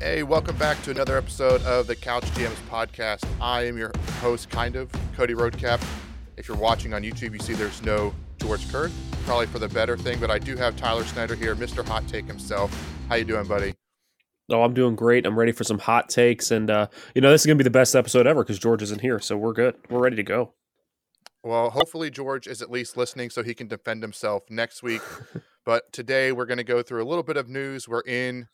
Hey, welcome back to another episode of the Couch GMs podcast. I am your host, kind of, Cody Roadcap. If you're watching on YouTube, you see there's no George Kerth, probably for the better thing, but I do have Tyler Snyder here, Mr. Hot Take himself. How you doing, buddy? Oh, I'm doing great. I'm ready for some hot takes, and uh, you know this is gonna be the best episode ever because George isn't here, so we're good. We're ready to go. Well, hopefully George is at least listening so he can defend himself next week. but today we're going to go through a little bit of news. We're in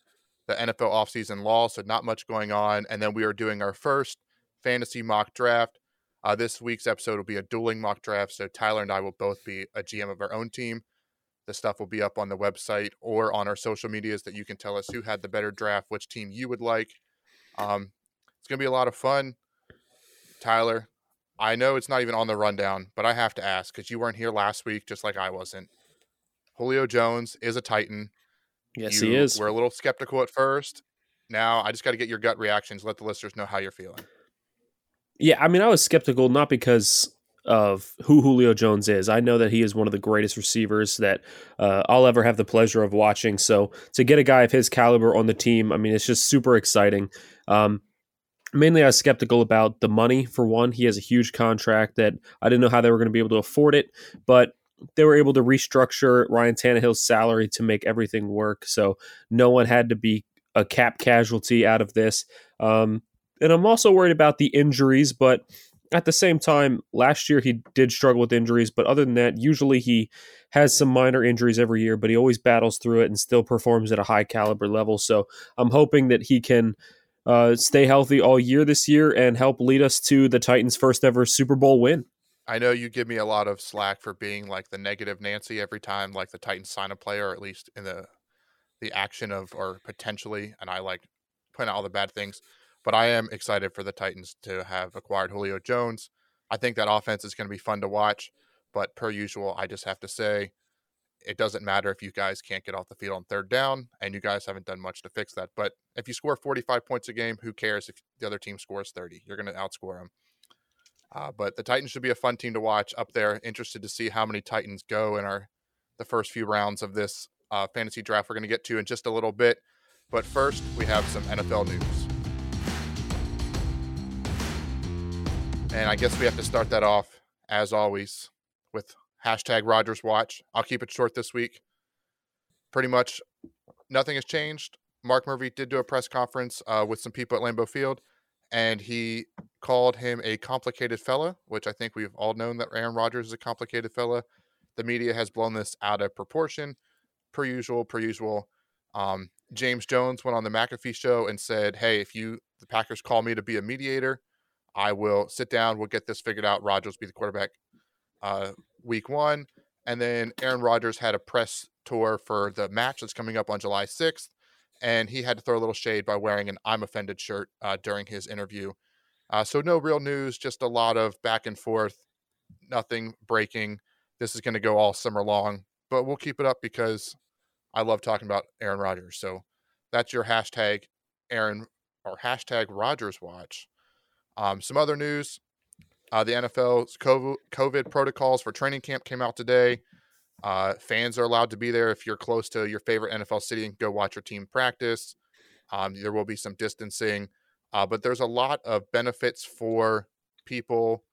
the NFL offseason law, so not much going on. And then we are doing our first fantasy mock draft. Uh, this week's episode will be a dueling mock draft. So Tyler and I will both be a GM of our own team. The stuff will be up on the website or on our social medias that you can tell us who had the better draft, which team you would like. Um, it's going to be a lot of fun. Tyler, I know it's not even on the rundown, but I have to ask because you weren't here last week, just like I wasn't. Julio Jones is a Titan. Yes, you he is. We're a little skeptical at first. Now I just got to get your gut reactions. Let the listeners know how you're feeling. Yeah, I mean, I was skeptical not because of who Julio Jones is. I know that he is one of the greatest receivers that uh, I'll ever have the pleasure of watching. So to get a guy of his caliber on the team, I mean, it's just super exciting. Um, mainly, I was skeptical about the money. For one, he has a huge contract that I didn't know how they were going to be able to afford it, but they were able to restructure Ryan Tannehill's salary to make everything work. So no one had to be a cap casualty out of this. Um, and I'm also worried about the injuries, but at the same time, last year he did struggle with injuries, but other than that, usually he has some minor injuries every year, but he always battles through it and still performs at a high caliber level. So I'm hoping that he can uh, stay healthy all year this year and help lead us to the Titans' first ever Super Bowl win. I know you give me a lot of slack for being like the negative Nancy every time like the Titans sign a player, or at least in the the action of or potentially, and I like point out all the bad things. But I am excited for the Titans to have acquired Julio Jones. I think that offense is going to be fun to watch. But per usual, I just have to say, it doesn't matter if you guys can't get off the field on third down, and you guys haven't done much to fix that. But if you score 45 points a game, who cares if the other team scores 30? You're going to outscore them. Uh, but the Titans should be a fun team to watch up there. Interested to see how many Titans go in our the first few rounds of this uh, fantasy draft. We're going to get to in just a little bit. But first, we have some NFL news. And I guess we have to start that off, as always, with hashtag Rodgers Watch. I'll keep it short this week. Pretty much nothing has changed. Mark Murphy did do a press conference uh, with some people at Lambeau Field, and he called him a complicated fella, which I think we've all known that Aaron Rodgers is a complicated fella. The media has blown this out of proportion, per usual, per usual. Um, James Jones went on the McAfee show and said, "Hey, if you the Packers call me to be a mediator, I will sit down. We'll get this figured out. Rodgers be the quarterback uh, week one. And then Aaron Rodgers had a press tour for the match that's coming up on July 6th. And he had to throw a little shade by wearing an I'm offended shirt uh, during his interview. Uh, so, no real news, just a lot of back and forth, nothing breaking. This is going to go all summer long, but we'll keep it up because I love talking about Aaron Rodgers. So, that's your hashtag Aaron or hashtag Rodgers Watch. Um, some other news: uh, the NFL's COVID, COVID, protocols for training camp came out today. Uh, fans are allowed to be there if you're close to your favorite NFL city and go watch your team practice. Um, there will be some distancing, uh, but there's a lot of benefits for people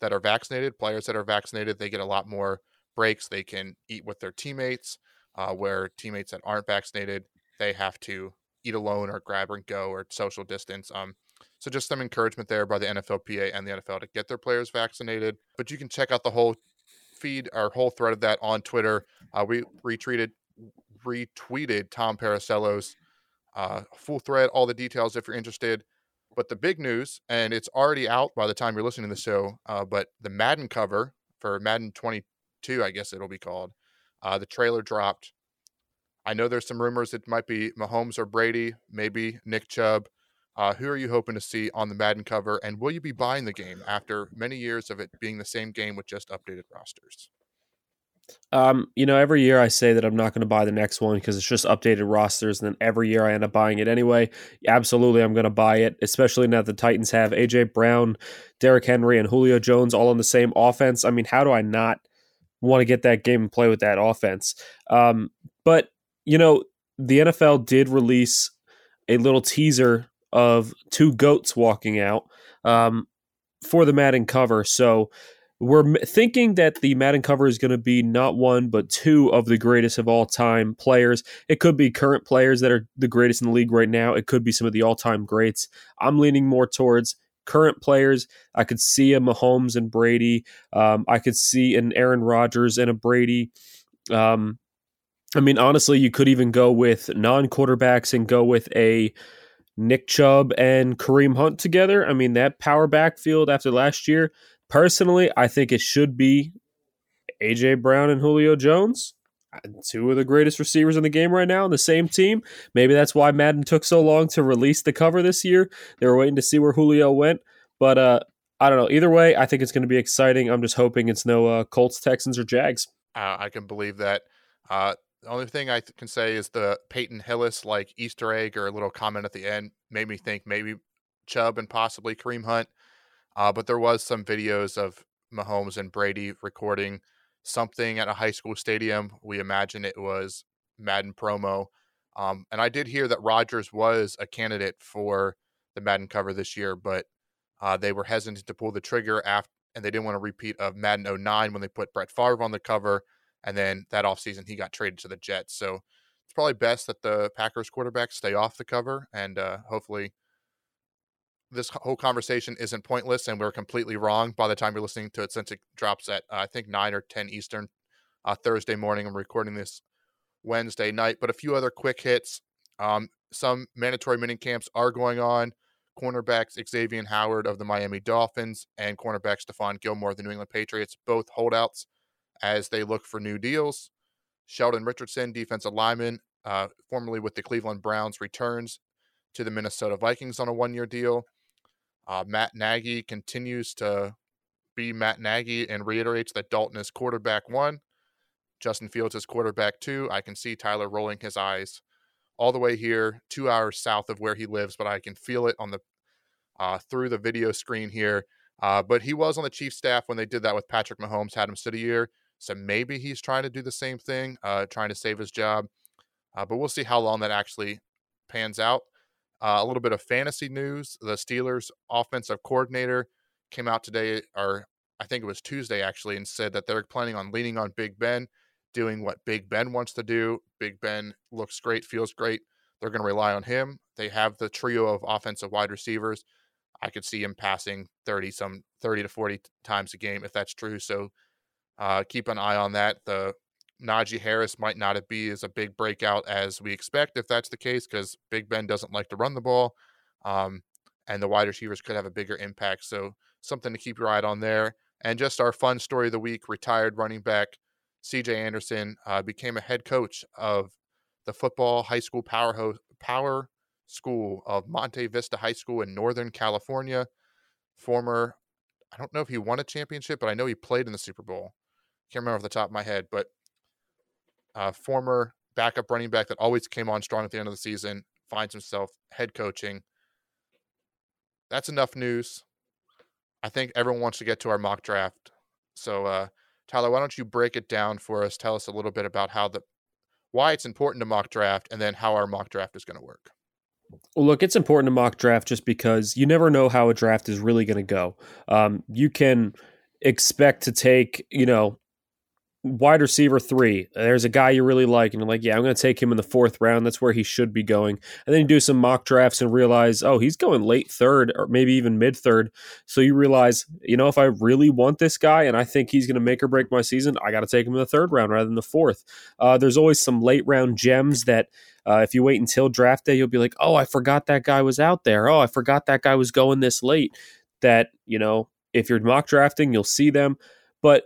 that are vaccinated. Players that are vaccinated, they get a lot more breaks. They can eat with their teammates, uh, where teammates that aren't vaccinated, they have to eat alone or grab and go or social distance. Um, so just some encouragement there by the NFLPA and the NFL to get their players vaccinated. But you can check out the whole feed, our whole thread of that on Twitter. Uh, we retweeted retweeted Tom Pelissero's uh, full thread, all the details if you're interested. But the big news, and it's already out by the time you're listening to the show, uh, but the Madden cover for Madden 22, I guess it'll be called, uh, the trailer dropped. I know there's some rumors it might be Mahomes or Brady, maybe Nick Chubb. Uh, who are you hoping to see on the Madden cover, and will you be buying the game after many years of it being the same game with just updated rosters? Um, you know, every year I say that I'm not going to buy the next one because it's just updated rosters, and then every year I end up buying it anyway. Absolutely, I'm going to buy it, especially now that the Titans have AJ Brown, Derrick Henry, and Julio Jones all on the same offense. I mean, how do I not want to get that game and play with that offense? Um, but you know, the NFL did release a little teaser of two goats walking out um, for the Madden cover. So we're thinking that the Madden cover is going to be not one but two of the greatest of all time players. It could be current players that are the greatest in the league right now. It could be some of the all time greats. I'm leaning more towards current players. I could see a Mahomes and Brady. Um, I could see an Aaron Rodgers and a Brady. Um, I mean, honestly, you could even go with non quarterbacks and go with a Nick Chubb and Kareem Hunt together. I mean, that power backfield after last year, Personally, I think it should be AJ Brown and Julio Jones, two of the greatest receivers in the game right now on the same team. Maybe that's why Madden took so long to release the cover this year. They were waiting to see where Julio went, but uh, I don't know. Either way, I think it's going to be exciting. I'm just hoping it's no uh, Colts, Texans, or Jags. Uh, I can believe that. Uh, the only thing I can say is the Peyton Hillis like Easter egg or a little comment at the end made me think maybe Chubb and possibly Kareem Hunt uh, but there was some videos of Mahomes and Brady recording something at a high school stadium. We imagine it was Madden promo. Um, and I did hear that Rodgers was a candidate for the Madden cover this year, but uh, they were hesitant to pull the trigger after, and they didn't want a repeat of Madden 09 when they put Brett Favre on the cover. And then that offseason, he got traded to the Jets. So it's probably best that the Packers quarterbacks stay off the cover and uh, hopefully this whole conversation isn't pointless and we're completely wrong by the time you're listening to it since it drops at uh, I think 9 or 10 Eastern uh, Thursday morning. I'm recording this Wednesday night, but a few other quick hits. Um, some mandatory mini camps are going on. Cornerbacks Xavier Howard of the Miami Dolphins and cornerback Stephon Gilmore of the New England Patriots, both holdouts as they look for new deals. Sheldon Richardson, defensive lineman, uh, formerly with the Cleveland Browns, returns to the Minnesota Vikings on a one year deal. Uh, Matt Nagy continues to be Matt Nagy and reiterates that Dalton is quarterback one. Justin Fields is quarterback two. I can see Tyler rolling his eyes all the way here, two hours south of where he lives, but I can feel it on the uh, through the video screen here. Uh, but he was on the chief staff when they did that with Patrick Mahomes, had him sit a year. So maybe he's trying to do the same thing, uh, trying to save his job. Uh, but we'll see how long that actually pans out. Uh, a little bit of fantasy news: the Steelers' offensive coordinator came out today, or I think it was Tuesday actually, and said that they're planning on leaning on Big Ben, doing what Big Ben wants to do. Big Ben looks great, feels great. They're going to rely on him. They have the trio of offensive wide receivers. I could see him passing 30 some 30 to 40 times a game if that's true. So uh, keep an eye on that. The Najee Harris might not be as a big breakout as we expect if that's the case, because Big Ben doesn't like to run the ball. Um, and the wide receivers could have a bigger impact. So something to keep your eye on there. And just our fun story of the week retired running back CJ Anderson uh, became a head coach of the football high school power, ho- power school of Monte Vista High School in Northern California. Former, I don't know if he won a championship, but I know he played in the Super Bowl. Can't remember off the top of my head, but uh, former backup running back that always came on strong at the end of the season, finds himself head coaching. That's enough news. I think everyone wants to get to our mock draft. So, uh, Tyler, why don't you break it down for us? Tell us a little bit about how the why it's important to mock draft, and then how our mock draft is going to work. Well, look, it's important to mock draft just because you never know how a draft is really going to go. Um, you can expect to take, you know, wide receiver three. There's a guy you really like, and you're like, yeah, I'm going to take him in the fourth round. That's where he should be going. And then you do some mock drafts and realize, oh, he's going late third or maybe even mid third. So you realize, you know, if I really want this guy and I think he's going to make or break my season, I got to take him in the third round rather than the fourth. Uh, there's always some late round gems that. Uh, if you wait until draft day, you'll be like, "Oh, I forgot that guy was out there. Oh, I forgot that guy was going this late." That you know, if you're mock drafting, you'll see them. But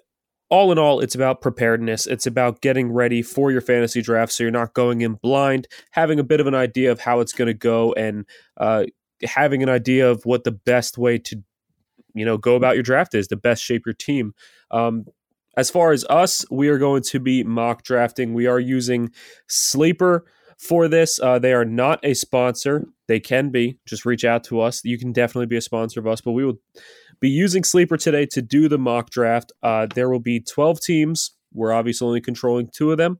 all in all, it's about preparedness. It's about getting ready for your fantasy draft so you're not going in blind, having a bit of an idea of how it's going to go, and uh, having an idea of what the best way to, you know, go about your draft is, the best shape your team. Um, as far as us, we are going to be mock drafting. We are using Sleeper for this. Uh, they are not a sponsor. They can be. Just reach out to us. You can definitely be a sponsor of us, but we will be using Sleeper today to do the mock draft. Uh, there will be 12 teams. We're obviously only controlling two of them.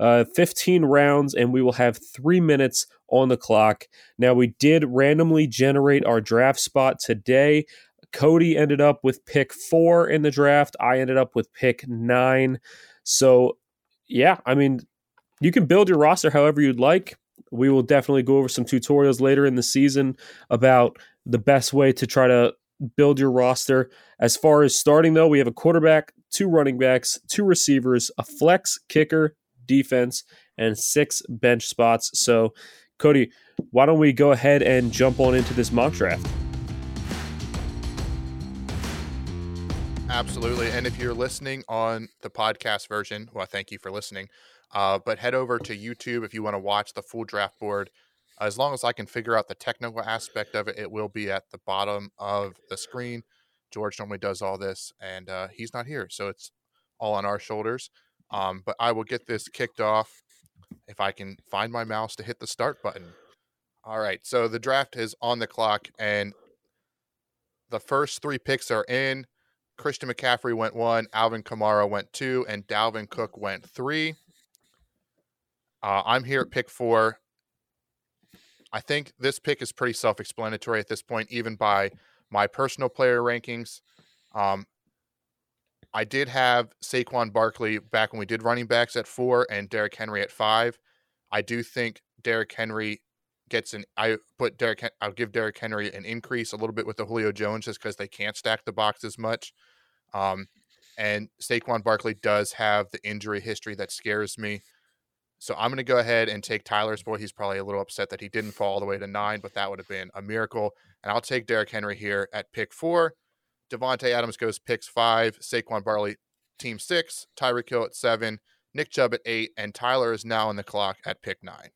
uh, 15 rounds, and we will have three minutes on the clock. Now, we did randomly generate our draft spot today. Cody ended up with pick four in the draft. I ended up with pick nine. So, yeah, I mean, you can build your roster however you'd like. We will definitely go over some tutorials later in the season about the best way to try to build your roster. As far as starting, though, we have a quarterback, two running backs, two receivers, a flex kicker, defense, and six bench spots. So, Cody, why don't we go ahead and jump on into this mock draft? Absolutely. And if you're listening on the podcast version, well, thank you for listening. Uh, but head over to YouTube if you want to watch the full draft board. As long as I can figure out the technical aspect of it, it will be at the bottom of the screen. George normally does all this, and uh, he's not here, so it's all on our shoulders. Um, but I will get this kicked off if I can find my mouse to hit the start button. All right, so the draft is on the clock, and the first three picks are in. Christian McCaffrey went one, Alvin Kamara went two, and Dalvin Cook went three. Uh, I'm here at pick four. I think this pick is pretty self explanatory at this point, even by my personal player rankings. Um, I did have Saquon Barkley back when we did running backs at four and Derrick Henry at five. I do think Derrick Henry gets an. I put Derrick. I'll give Derrick Henry an increase a little bit with the Julio Jones just because they can't stack the box as much. Um, and Saquon Barkley does have the injury history that scares me. So I'm going to go ahead and take Tyler's boy. He's probably a little upset that he didn't fall all the way to nine, but that would have been a miracle. And I'll take Derrick Henry here at pick four. Davante Adams goes picks five. Saquon Barkley, team six. Tyreek Hill at seven. Nick Chubb at eight. And Tyler is now on the clock at pick nine.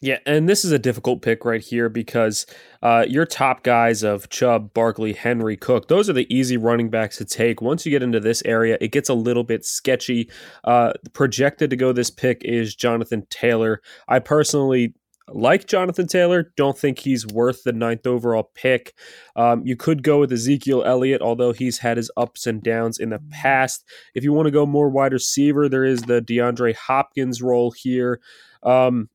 Yeah, and this is a difficult pick right here because uh, your top guys of Chubb, Barkley, Henry, Cook, those are the easy running backs to take. Once you get into this area, it gets a little bit sketchy. Uh, projected to go this pick is Jonathan Taylor. I personally like Jonathan Taylor. Don't think he's worth the ninth overall pick. Um, you could go with Ezekiel Elliott, although he's had his ups and downs in the past. If you want to go more wide receiver, there is the DeAndre Hopkins role here. Um,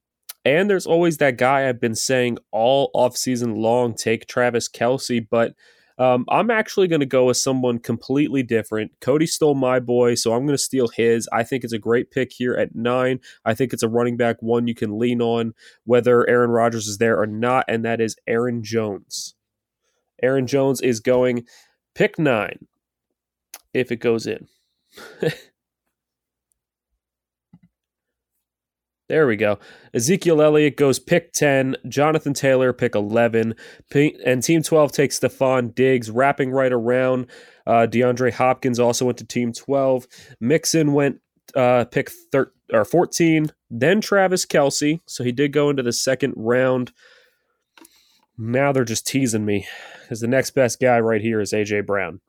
and there's always that guy I've been saying all offseason long take Travis Kelce, but um, I'm actually going to go with someone completely different. Cody stole my boy, so I'm going to steal his. I think it's a great pick here at nine. I think it's a running back one you can lean on, whether Aaron Rodgers is there or not, and that is Aaron Jones. Aaron Jones is going pick nine if it goes in. There we go. Ezekiel Elliott goes pick 10, Jonathan Taylor pick 11, and Team 12 takes Stefon Diggs, wrapping right around. Uh, DeAndre Hopkins also went to Team 12. Mixon went uh, pick thir- or 14, then Travis Kelce. So he did go into the second round. Now they're just teasing me because the next best guy right here is AJ Brown,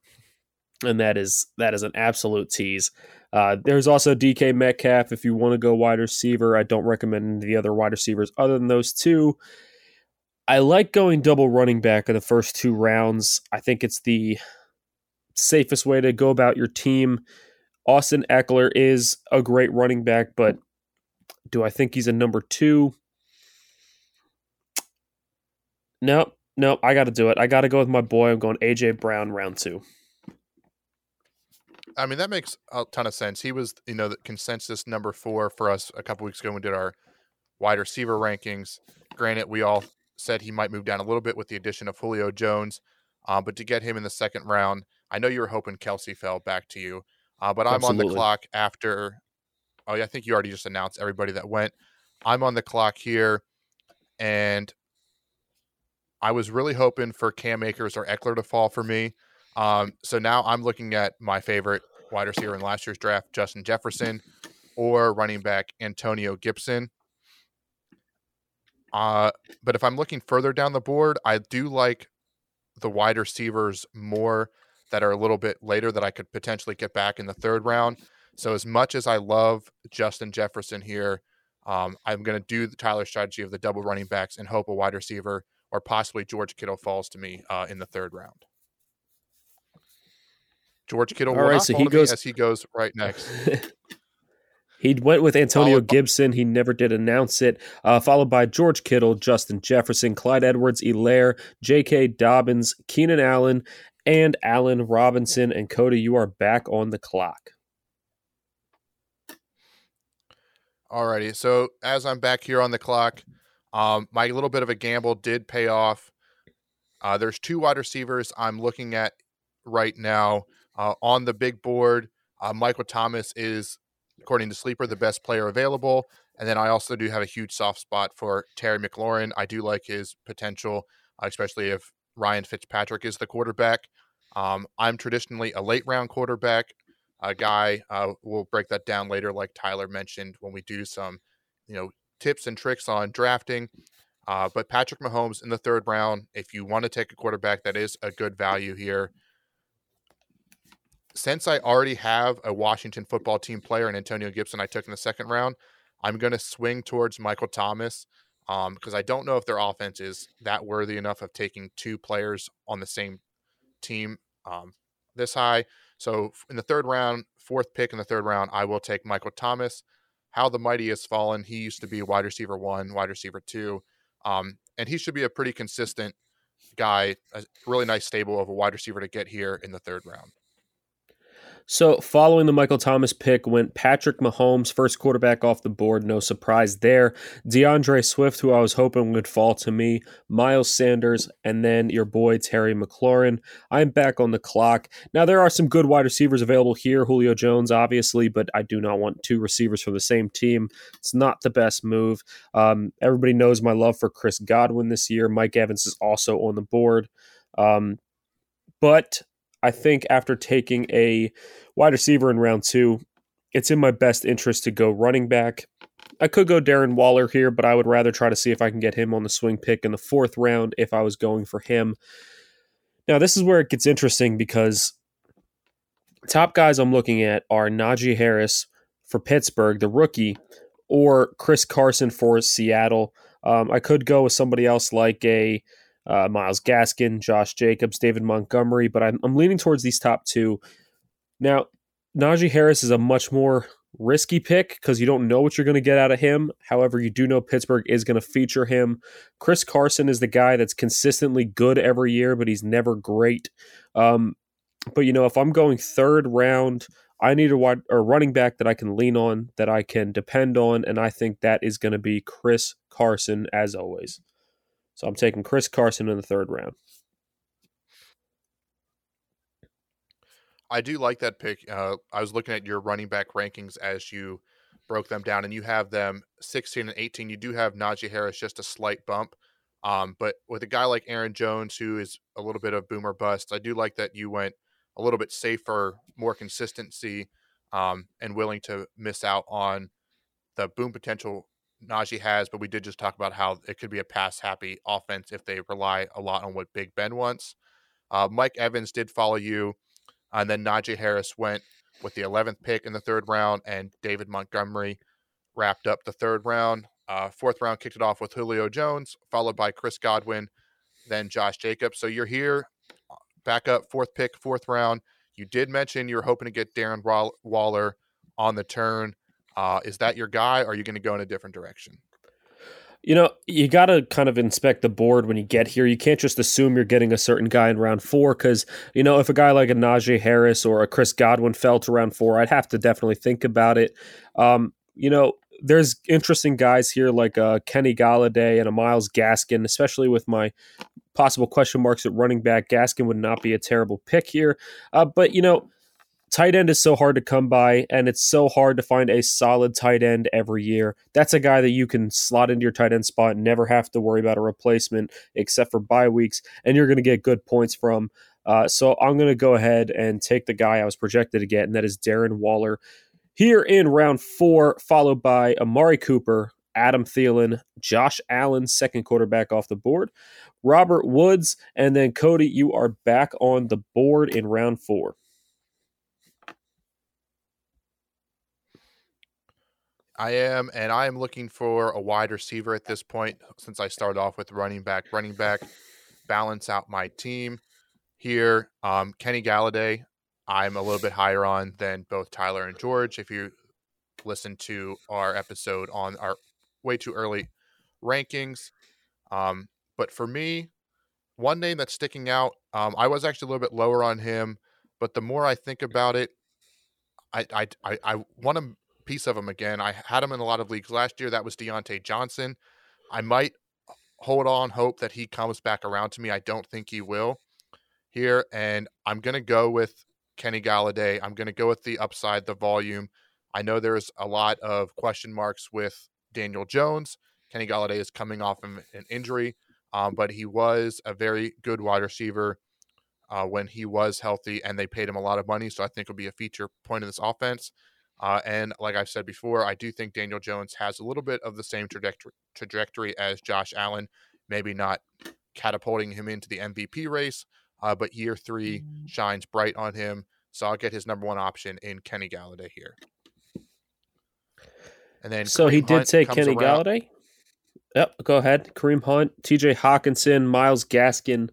and that is that is an absolute tease. Uh, there's also DK Metcalf if you want to go wide receiver. I don't recommend the other wide receivers other than those two. I like going double running back in the first two rounds. I think it's the safest way to go about your team. Austin Ekeler is a great running back, but do I think he's a number two? Nope, nope. I got to do it. I got to go with my boy. I'm going AJ Brown round two. I mean, that makes a ton of sense. He was, you know, the consensus number four for us a couple weeks ago when we did our wide receiver rankings. Granted, we all said he might move down a little bit with the addition of Julio Jones, uh, but to get him in the second round, I know you were hoping Kelce fell back to you, uh, but I'm Absolutely. on the clock after. Oh, yeah, I think you already just announced everybody that went. I'm on the clock here, and I was really hoping for Cam Akers or Ekeler to fall for me. Um, so now I'm looking at my favorite wide receiver in last year's draft, Justin Jefferson, or running back Antonio Gibson. Uh, but if I'm looking further down the board, I do like the wide receivers more that are a little bit later that I could potentially get back in the third round. So as much as I love Justin Jefferson here, um, I'm going to do the Tyler strategy of the double running backs and hope a wide receiver or possibly George Kittle falls to me uh, in the third round. George Kittle All right, so he goes as he goes right next. He went with Antonio Gibson. He never did announce it. Uh, followed by George Kittle, Justin Jefferson, Clyde Edwards, Helaire, J.K. Dobbins, Keenan Allen, and Allen Robinson. And Cody, you are back on the clock. Alrighty. So as I'm back here on the clock, um, my little bit of a gamble did pay off. Uh, there's two wide receivers I'm looking at right now uh, on the big board. Uh, Michael Thomas is according to Sleeper, the best player available. And then I also do have a huge soft spot for Terry McLaurin. I do like his potential, uh, especially if Ryan Fitzpatrick is the quarterback. Um, I'm traditionally a late round quarterback a guy. Uh, we'll break that down later, like Tyler mentioned, when we do some, you know, tips and tricks on drafting. Uh, but Patrick Mahomes in the third round, if you want to take a quarterback that is a good value here, since I already have a Washington football team player and Antonio Gibson I took in the second round, I'm going to swing towards Michael Thomas because um, I don't know if their offense is that worthy enough of taking two players on the same team um, this high. So in the third round, fourth pick in the third round, I will take Michael Thomas. How the mighty has fallen. He used to be wide receiver one, wide receiver two, um, and he should be a pretty consistent guy. A really nice stable of a wide receiver to get here in the third round. So, following the Michael Thomas pick went Patrick Mahomes, first quarterback off the board. No surprise there. DeAndre Swift, who I was hoping would fall to me. Miles Sanders, and then your boy Terry McLaurin. I'm back on the clock. Now, there are some good wide receivers available here. Julio Jones, obviously, but I do not want two receivers from the same team. It's not the best move. Um, everybody knows my love for Chris Godwin this year. Mike Evans is also on the board. Um, but I think after taking a wide receiver in round two, it's in my best interest to go running back. I could go Darren Waller here, but I would rather try to see if I can get him on the swing pick in the fourth round if I was going for him. Now, this is where it gets interesting because top guys I'm looking at are Najee Harris for Pittsburgh, the rookie, or Chris Carson for Seattle. Um, I could go with somebody else like a uh, Myles Gaskin, Josh Jacobs, David Montgomery, but I'm, I'm leaning towards these top two. Now, Najee Harris is a much more risky pick because you don't know what you're going to get out of him. However, you do know Pittsburgh is going to feature him. Chris Carson is the guy that's consistently good every year, but he's never great. Um, but you know, if I'm going third round, I need a wide or running back that I can lean on, that I can depend on, and I think that is going to be Chris Carson as always. So I'm taking Chris Carson in the third round. I do like that pick. Uh, I was looking at your running back rankings as you broke them down, and you have them 16 and 18. You do have Najee Harris just a slight bump. Um, but with a guy like Aaron Jones, who is a little bit of boomer bust, I do like that you went a little bit safer, more consistency, um, and willing to miss out on the boom potential Najee has, but we did just talk about how it could be a pass happy offense if they rely a lot on what Big Ben wants. Uh, Mike Evans did follow you, and then Najee Harris went with the 11th pick in the third round, and David Montgomery wrapped up the third round. Uh, fourth round kicked it off with Julio Jones, followed by Chris Godwin, then Josh Jacobs. So you're here, uh, back up, fourth pick, fourth round. You did mention you're hoping to get Darren Waller on the turn. Uh, is that your guy? Are you going to go in a different direction? You know, you got to kind of inspect the board when you get here. You can't just assume you're getting a certain guy in round four because, you know, if a guy like a Najee Harris or a Chris Godwin fell to round four, I'd have to definitely think about it. Um, you know, there's interesting guys here like uh, Kenny Golladay and a Myles Gaskin, especially with my possible question marks at running back. Gaskin would not be a terrible pick here. Uh, but, you know, tight end is so hard to come by and it's so hard to find a solid tight end every year. That's a guy that you can slot into your tight end spot and never have to worry about a replacement except for bye weeks, and you're going to get good points from. Uh, so I'm going to go ahead and take the guy I was projected to get, and that is Darren Waller. Here in round four, followed by Amari Cooper, Adam Thielen, Josh Allen, second quarterback off the board, Robert Woods, and then Cody, you are back on the board in round four. I am, and I am looking for a wide receiver at this point since I started off with running back. Running back, balance out my team here. Um, Kenny Golladay, I'm a little bit higher on than both Tyler and George. If you listen to our episode on our way too early rankings. Um, but for me, one name that's sticking out, um, I was actually a little bit lower on him, but the more I think about it, I I I, I want a piece of him again. I had him in a lot of leagues last year. That was Diontae Johnson. I might hold on hope that he comes back around to me. I don't think he will here, and I'm gonna go with Kenny Golladay. I'm gonna go with the upside, the volume. I know there's a lot of question marks with Daniel Jones. Kenny Golladay is coming off of an injury, um, but he was a very good wide receiver uh, when he was healthy, and they paid him a lot of money. So I think it'll be a feature point of this offense. Uh, and like I've said before, I do think Daniel Jones has a little bit of the same trajectory, trajectory as Josh Allen. Maybe not catapulting him into the MVP race, uh, but year three mm. shines bright on him. So I'll get his number one option in Kenny Golladay here. And then so Kareem he did Hunt take Kenny around. Golladay. Yep, go ahead. Kareem Hunt, T.J. Hockenson, Myles Gaskin.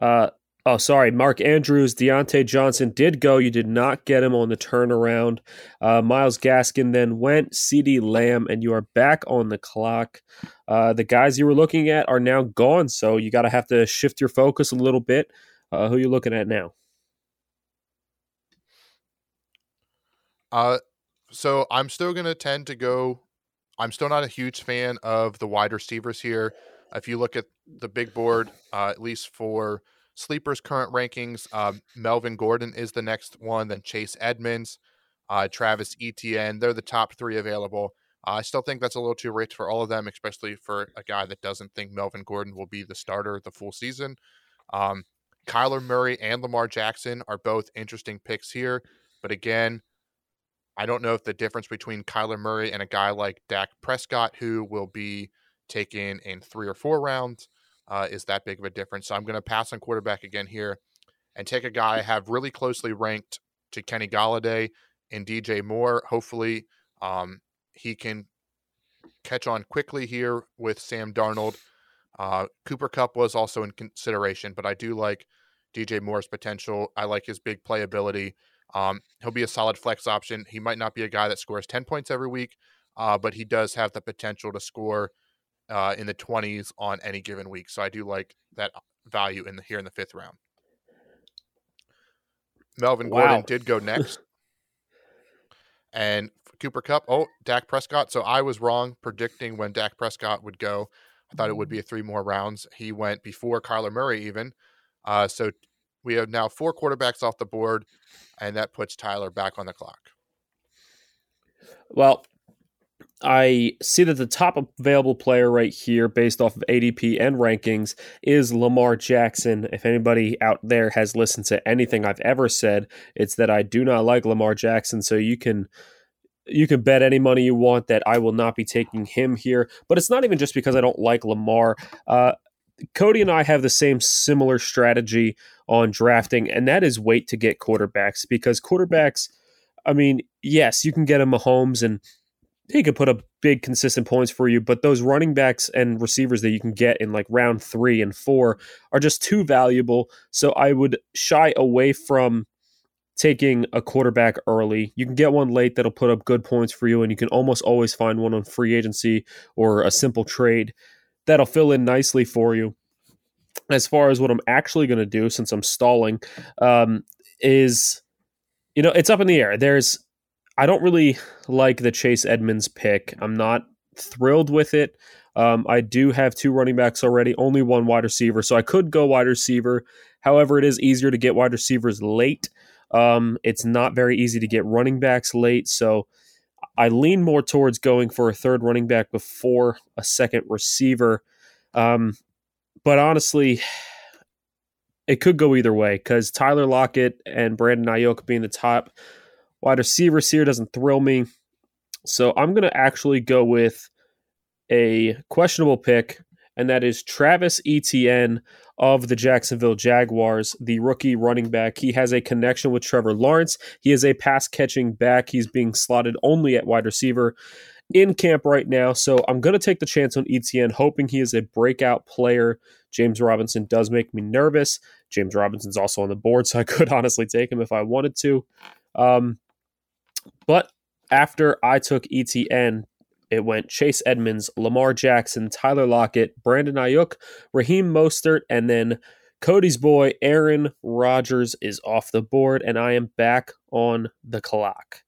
Uh, oh, sorry, Mark Andrews, Diontae Johnson did go. You did not get him on the turnaround. Uh, Myles Gaskin then went. CeeDee Lamb, and you are back on the clock. Uh, the guys you were looking at are now gone, so you got to have to shift your focus a little bit. Uh, who are you looking at now? Uh, so I'm still going to tend to go. I'm still not a huge fan of the wide receivers here. If you look at the big board, uh, at least for Sleeper's current rankings, um, Melvin Gordon is the next one, then Chase Edmonds, uh, Travis Etienne. They're the top three available. Uh, I still think that's a little too rich for all of them, especially for a guy that doesn't think Melvin Gordon will be the starter the full season. Um, Kyler Murray and Lamar Jackson are both interesting picks here. But again, I don't know if the difference between Kyler Murray and a guy like Dak Prescott, who will be taken in three or four rounds, uh, is that big of a difference. So I'm going to pass on quarterback again here and take a guy I have really closely ranked to Kenny Golladay and DJ Moore. Hopefully, um, he can catch on quickly here with Sam Darnold. Uh, Cooper Kupp was also in consideration, but I do like DJ Moore's potential. I like his big playability. Um, he'll be a solid flex option. He might not be a guy that scores 10 points every week, uh, but he does have the potential to score uh, in the 20s on any given week. So I do like that value in the here in the fifth round. Melvin wow. Gordon did go next. and Cooper Kupp. oh, Dak Prescott. So I was wrong predicting when Dak Prescott would go. I thought it would be a three more rounds. He went before Kyler Murray even. Uh, so we have now four quarterbacks off the board, and that puts Tyler back on the clock. Well, I see that the top available player right here, based off of ADP and rankings, is Lamar Jackson. If anybody out there has listened to anything I've ever said, it's that I do not like Lamar Jackson. So you can you can bet any money you want that I will not be taking him here. But it's not even just because I don't like Lamar. Uh, Cody and I have the same similar strategy on drafting, and that is wait to get quarterbacks because quarterbacks, I mean, yes, you can get a Mahomes and he could put up big consistent points for you, but those running backs and receivers that you can get in like round three and four are just too valuable. So I would shy away from taking a quarterback early. You can get one late that'll put up good points for you, and you can almost always find one on free agency or a simple trade that'll fill in nicely for you. As far as what I'm actually going to do, since I'm stalling, um, is you know it's up in the air. There's I don't really like the Chase Edmonds pick. I'm not thrilled with it. Um, I do have two running backs already, only one wide receiver, so I could go wide receiver. However, it is easier to get wide receivers late. Um, it's not very easy to get running backs late, so I lean more towards going for a third running back before a second receiver. Um, but honestly, it could go either way because Tyler Lockett and Brandon Aiyuk being the top wide receivers here doesn't thrill me. So I'm going to actually go with a questionable pick, and that is Travis Etienne of the Jacksonville Jaguars, the rookie running back. He has a connection with Trevor Lawrence. He is a pass catching back. He's being slotted only at wide receiver in camp right now. So I'm going to take the chance on Etienne, hoping he is a breakout player. James Robinson does make me nervous. James Robinson's also on the board, so I could honestly take him if I wanted to. Um, but after I took Etienne, it went Chase Edmonds, Lamar Jackson, Tyler Lockett, Brandon Aiyuk, Raheem Mostert, and then Cody's boy Aaron Rodgers is off the board, and I am back on the clock.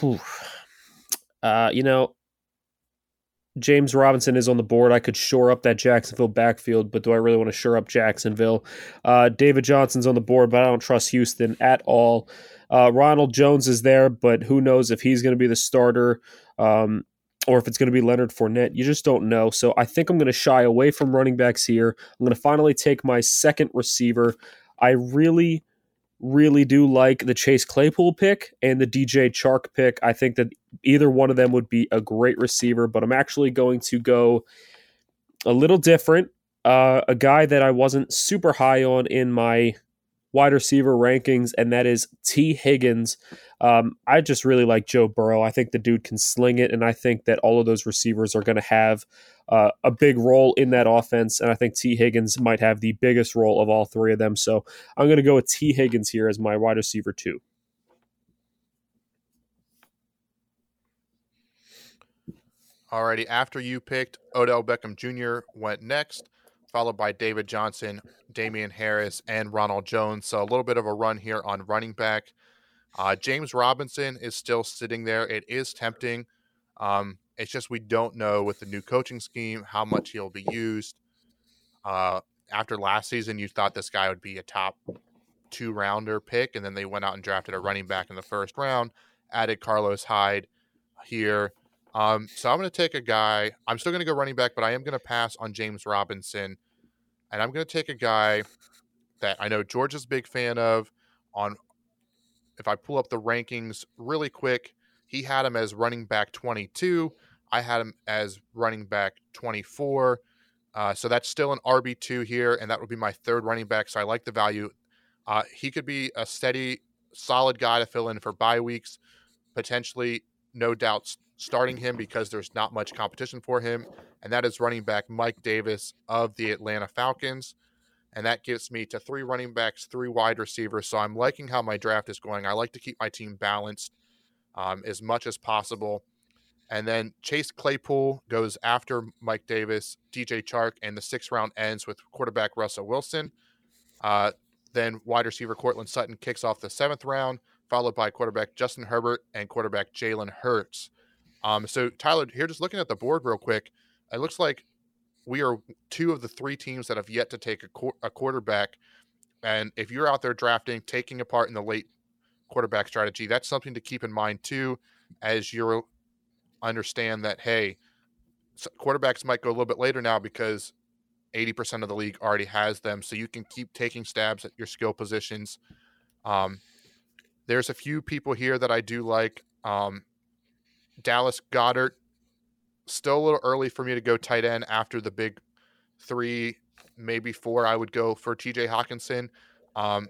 Whew. Uh, you know, James Robinson is on the board. I could shore up that Jacksonville backfield, but do I really want to shore up Jacksonville? Uh, David Johnson's on the board, but I don't trust Houston at all. Uh, Ronald Jones is there, but who knows if he's going to be the starter um, or if it's going to be Leonard Fournette. You just don't know. So I think I'm going to shy away from running backs here. I'm going to finally take my second receiver. I really really do like the Chase Claypool pick and the DJ Chark pick. I think that either one of them would be a great receiver, but I'm actually going to go a little different. Uh, a guy that I wasn't super high on in my wide receiver rankings, and that is Tee Higgins. Um, I just really like Joe Burrow. I think the dude can sling it, and I think that all of those receivers are going to have uh, a big role in that offense. And I think Tee Higgins might have the biggest role of all three of them. So I'm going to go with Tee Higgins here as my wide receiver two. Alrighty, after you picked Odell Beckham Jr. went next, followed by David Johnson, Damien Harris, and Ronald Jones. So a little bit of a run here on running back. Uh, James Robinson is still sitting there. It is tempting. Um, it's just we don't know with the new coaching scheme how much he'll be used. Uh, after last season, you thought this guy would be a top two rounder pick, and then they went out and drafted a running back in the first round, added Carlos Hyde here. Um, so I'm going to take a guy. I'm still going to go running back, but I am going to pass on James Robinson, and I'm going to take a guy that I know George is a big fan of. On if I pull up the rankings really quick, he had him as running back 22. I had him as running back 24. Uh, so that's still an RB2 here, and that would be my third running back. So I like the value. Uh, he could be a steady, solid guy to fill in for bye weeks. Potentially, no doubt, starting him because there's not much competition for him. And that is running back Mike Davis of the Atlanta Falcons. And that gives me to three running backs, three wide receivers. So I'm liking how my draft is going. I like to keep my team balanced um, as much as possible. And then Chase Claypool goes after Mike Davis, DJ Chark, and the sixth round ends with quarterback Russell Wilson. Uh, then wide receiver Courtland Sutton kicks off the seventh round, followed by quarterback Justin Herbert and quarterback Jalen Hurts. Um, so, Tyler, here just looking at the board real quick, it looks like we are two of the three teams that have yet to take a, qu- a quarterback. And if you're out there drafting, taking a part in the late quarterback strategy, that's something to keep in mind too, as you're understand that hey, quarterbacks might go a little bit later now because 80% of the league already has them. So you can keep taking stabs at your skill positions. Um, there's a few people here that I do like. Um, Dallas Goedert. still a little early for me to go tight end after the big three, maybe four. I would go for TJ Hockenson. Um,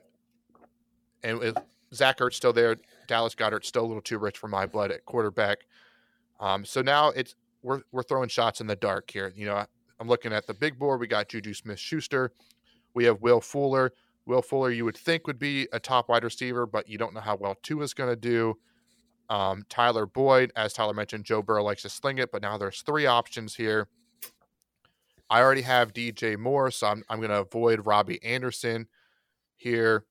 and with Zach Ertz still there, Dallas Goedert still a little too rich for my blood at quarterback. Um, so now it's we're we're throwing shots in the dark here. You know, I'm looking at the big board. We got Juju Smith Schuster. We have Will Fuller. Will Fuller, you would think would be a top wide receiver, but you don't know how well Tua is going to do. Um, Tyler Boyd, as Tyler mentioned, Joe Burrow likes to sling it, but now there's three options here. I already have DJ Moore, so I'm, I'm going to avoid Robbie Anderson here.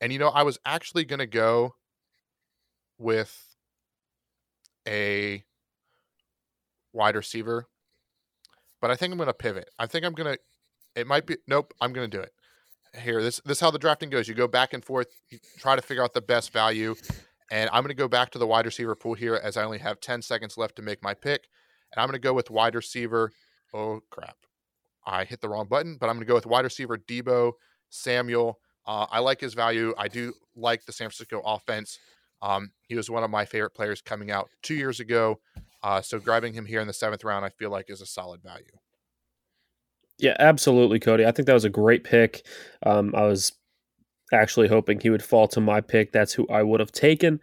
And, you know, I was actually going to go with a wide receiver, but I think I'm going to pivot. I think I'm going to. It might be nope. I'm going to do it here. This this is how the drafting goes. You go back and forth. You try to figure out the best value, and I'm going to go back to the wide receiver pool here as I only have 10 seconds left to make my pick, and I'm going to go with wide receiver. Oh crap! I hit the wrong button, but I'm going to go with wide receiver Deebo Samuel. Uh, I like his value. I do like the San Francisco offense. Um, he was one of my favorite players coming out two years ago. Uh, so grabbing him here in the seventh round, I feel like is a solid value. Yeah, absolutely, Cody. I think that was a great pick. Um, I was actually hoping he would fall to my pick. That's who I would have taken.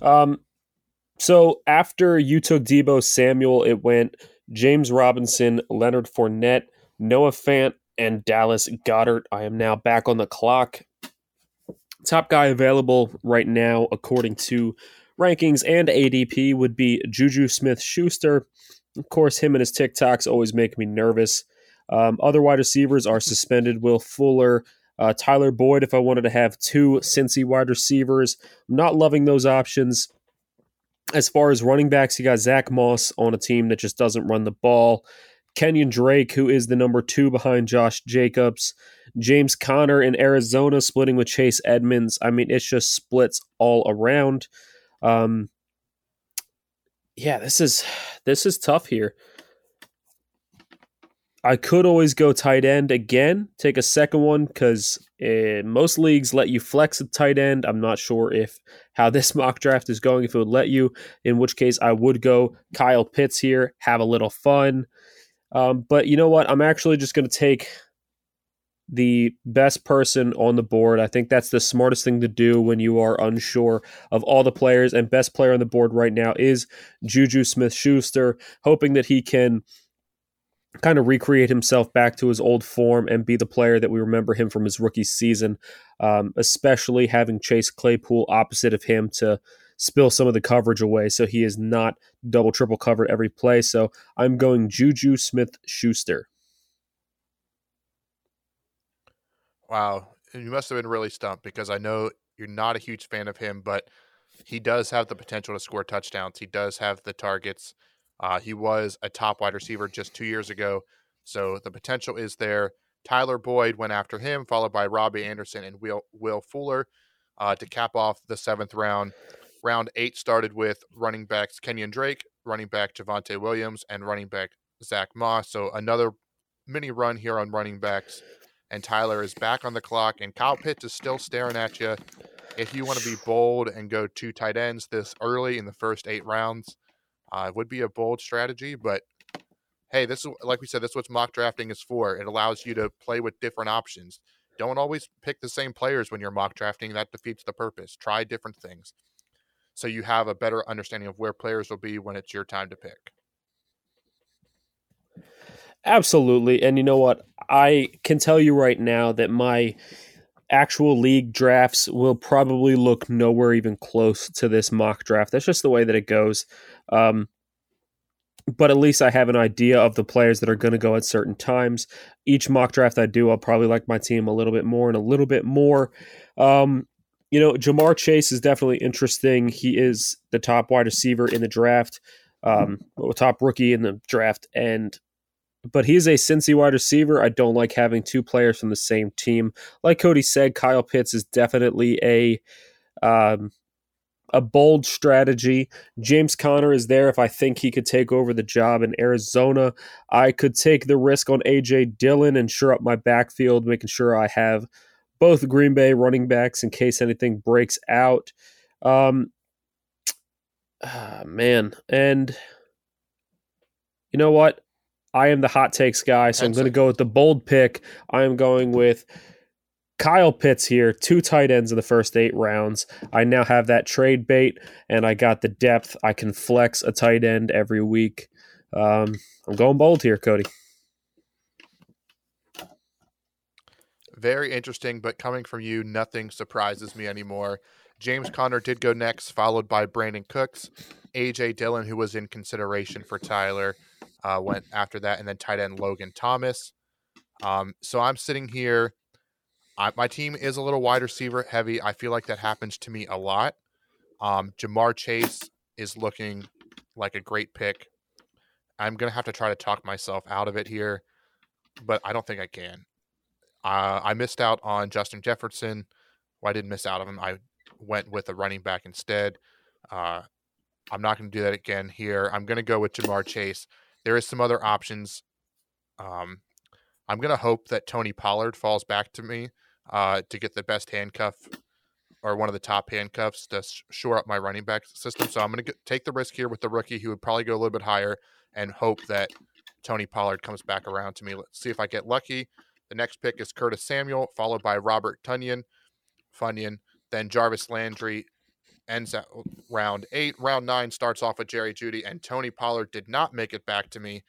Um, so after you took Deebo Samuel, it went James Robinson, Leonard Fournette, Noah Fant, and Dallas Goedert. I am now back on the clock top guy available right now, according to rankings and ADP would be Juju Smith Schuster. Of course, him and his TikToks always make me nervous. Um, other wide receivers are suspended Will Fuller, uh, Tyler Boyd, if I wanted to have two Cincy wide receivers. I'm not loving those options. As far as running backs, you got Zach Moss on a team that just doesn't run the ball. Kenyon Drake, who is the number two behind Josh Jacobs. James Conner in Arizona splitting with Chase Edmonds. I mean, it's just splits all around. Um, yeah, this is this is tough here. I could always go tight end again, take a second one because uh, most leagues let you flex a tight end. I'm not sure if how this mock draft is going, if it would let you, in which case I would go Kyle Pitts here, have a little fun. Um, but you know what? I'm actually just going to take the best person on the board. I think that's the smartest thing to do when you are unsure of all the players. And best player on the board right now is Juju Smith Schuster, hoping that he can kind of recreate himself back to his old form and be the player that we remember him from his rookie season, um, especially having Chase Claypool opposite of him to spill some of the coverage away so he is not double triple covered every play. So I'm going Juju Smith Schuster. Wow. You must have been really stumped because I know you're not a huge fan of him, but he does have the potential to score touchdowns. He does have the targets. Uh, he was a top wide receiver just two years ago, so the potential is there. Tyler Boyd went after him, followed by Robbie Anderson and Will Will Fuller uh, to cap off the seventh round. Round eight started with running backs Kenyon Drake, running back Javonte Williams, and running back Zach Moss. So another mini run here on running backs. And Tyler is back on the clock, and Kyle Pitts is still staring at you. If you want to be bold and go two tight ends this early in the first eight rounds, uh, it would be a bold strategy, but hey, this is like we said, this is what mock drafting is for. It allows you to play with different options. Don't always pick the same players when you're mock drafting. That defeats the purpose. Try different things so you have a better understanding of where players will be when it's your time to pick. Absolutely. And you know what? I can tell you right now that my actual league drafts will probably look nowhere even close to this mock draft. That's just the way that it goes. Um, but at least I have an idea of the players that are going to go at certain times. Each mock draft I do, I'll probably like my team a little bit more and a little bit more. Um, you know, Ja'Marr Chase is definitely interesting. He is the top wide receiver in the draft, um, top rookie in the draft, and but he's a Cincy wide receiver. I don't like having two players from the same team. Like Cody said, Kyle Pitts is definitely a um, a bold strategy. James Conner is there if I think he could take over the job in Arizona. I could take the risk on AJ Dillon and shore up my backfield, making sure I have both Green Bay running backs in case anything breaks out. Um, ah, man, and you know what? I am the hot takes guy, so I'm going to go with the bold pick. I am going with Kyle Pitts here, two tight ends in the first eight rounds. I now have that trade bait, and I got the depth. I can flex a tight end every week. Um, I'm going bold here, Cody. Very interesting, but coming from you, nothing surprises me anymore. James Conner did go next, followed by Brandin Cooks. AJ Dillon, who was in consideration for Tyler, uh, went after that, and then tight end Logan Thomas. Um, so I'm sitting here. I, my team is a little wide receiver heavy. I feel like that happens to me a lot. Um, Ja'Marr Chase is looking like a great pick. I'm gonna have to try to talk myself out of it here, but I don't think I can. Uh, I missed out on Justin Jefferson. Well, I didn't miss out on him. I went with a running back instead. Uh, I'm not going to do that again here. I'm going to go with Ja'Marr Chase. There is some other options. Um, I'm to hope that Tony Pollard falls back to me uh, to get the best handcuff or one of the top handcuffs to shore up my running back system. So I'm to take the risk here with the rookie who would probably go a little bit higher and hope that Tony Pollard comes back around to me. Let's see if I get lucky. The next pick is Curtis Samuel, followed by Robert Tonyan, Funyon, then Jarvis Landry, ends at round eight. Round nine starts off with Jerry Jeudy, and Tony Pollard did not make it back to me.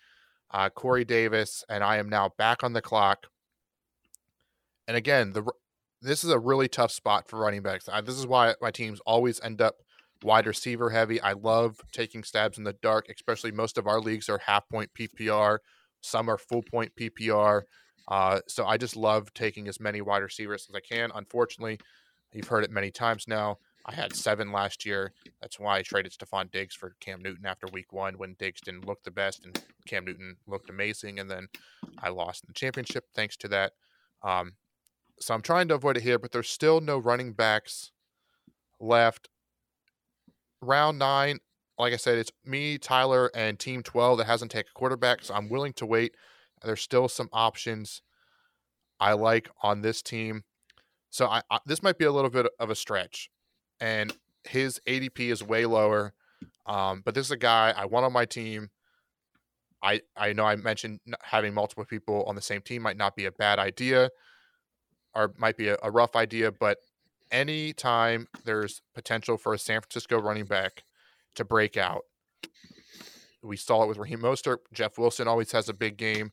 Uh, Corey Davis, and I am now back on the clock. And again, the this is a really tough spot for running backs. this is why my teams always end up wide receiver heavy. I love taking stabs in the dark, especially most of our leagues are half point PPR, some are full point PPR. Uh, so I just love taking as many wide receivers as I can. Unfortunately, you've heard it many times now. I had seven last year. That's why I traded Stefon Diggs for Cam Newton after week one when Diggs didn't look the best and Cam Newton looked amazing. And then I lost the championship thanks to that. Um, so I'm trying to avoid it here, but there's still no running backs left. Round nine, like I said, it's me, Tyler, and Team 12 that hasn't taken a quarterback. So I'm willing to wait. There's still some options I like on this team. So I, I, this might be a little bit of a stretch and his ADP is way lower. Um, but this is a guy I want on my team. I I know I mentioned having multiple people on the same team might not be a bad idea, or might be a, a rough idea. But anytime there's potential for a San Francisco running back to break out, we saw it with Raheem Mostert. Jeff Wilson always has a big game.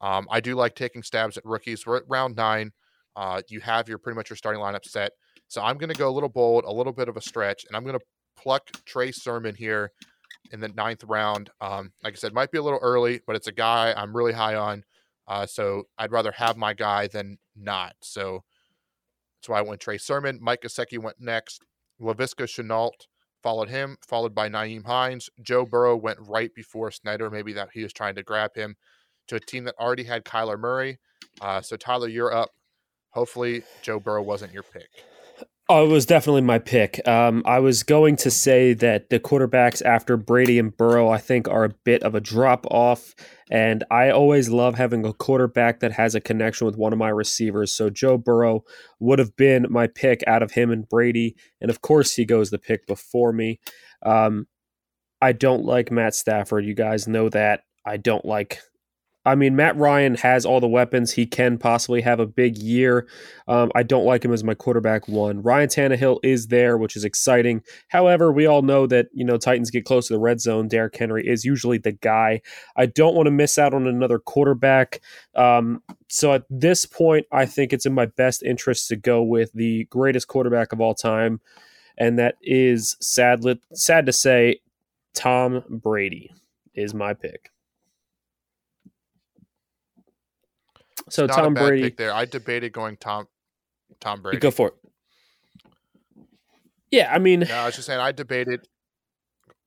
Um, I do like taking stabs at rookies. We're at round nine. Uh, you have your pretty much your starting lineup set. So I'm going to go a little bold, a little bit of a stretch, and I'm going to pluck Trey Sermon here in the ninth round. Um, like I said, might be a little early, but it's a guy I'm really high on. Uh, so I'd rather have my guy than not. So that's why I went Trey Sermon. Mike Gesicki went next. Laviska Shenault followed him, followed by Nyheim Hines. Joe Burrow went right before Snyder. Maybe that he was trying to grab him to a team that already had Kyler Murray. Uh, so Tyler, you're up. Hopefully, Joe Burrow wasn't your pick. Oh, it was definitely my pick. Um, I was going to say that the quarterbacks after Brady and Burrow, I think, are a bit of a drop off. And I always love having a quarterback that has a connection with one of my receivers. So Joe Burrow would have been my pick out of him and Brady. And of course, he goes the pick before me. Um, I don't like Matt Stafford. You guys know that. I don't like I mean, Matt Ryan has all the weapons. He can possibly have a big year. Um, I don't like him as my quarterback one. Ryan Tannehill is there, which is exciting. However, we all know that, you know, Titans get close to the red zone. Derrick Henry is usually the guy. I don't want to miss out on another quarterback. Um, so at this point, I think it's in my best interest to go with the greatest quarterback of all time. And that is sadly, sad to say, Tom Brady is my pick. So Tom Brady there. I debated going Tom Tom Brady. Go for it. Yeah, I mean, no, I was just saying I debated.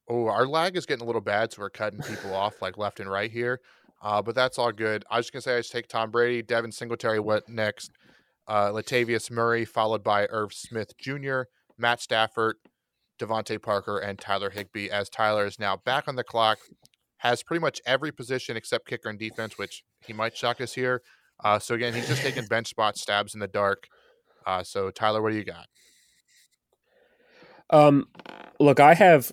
Oh, our lag is getting a little bad, so we're cutting people off like left and right here. Uh, but that's all good. I was just gonna say I just take Tom Brady. Devin Singletary went next. Uh, Latavius Murray, followed by Irv Smith Jr., Matt Stafford, DeVante Parker, and Tyler Higbee. As Tyler is now back on the clock, has pretty much every position except kicker and defense, which he might shock us here. Uh, so again, he's just taking bench spot stabs in the dark. Uh, so Tyler, what do you got? Um, look, I have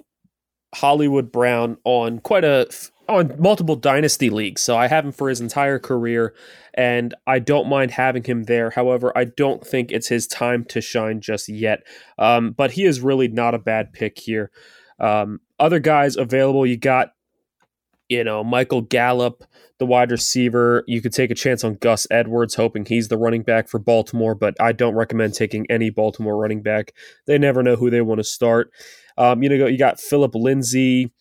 Hollywood Brown on quite a on multiple dynasty leagues, so I have him for his entire career, and I don't mind having him there. However, I don't think it's his time to shine just yet. Um, but he is really not a bad pick here. Um, other guys available, you got you know, Michael Gallup, the wide receiver. You could take a chance on Gus Edwards, hoping he's the running back for Baltimore, but I don't recommend taking any Baltimore running back. They never know who they want to start. Um, you know, you got Phillip Lindsay,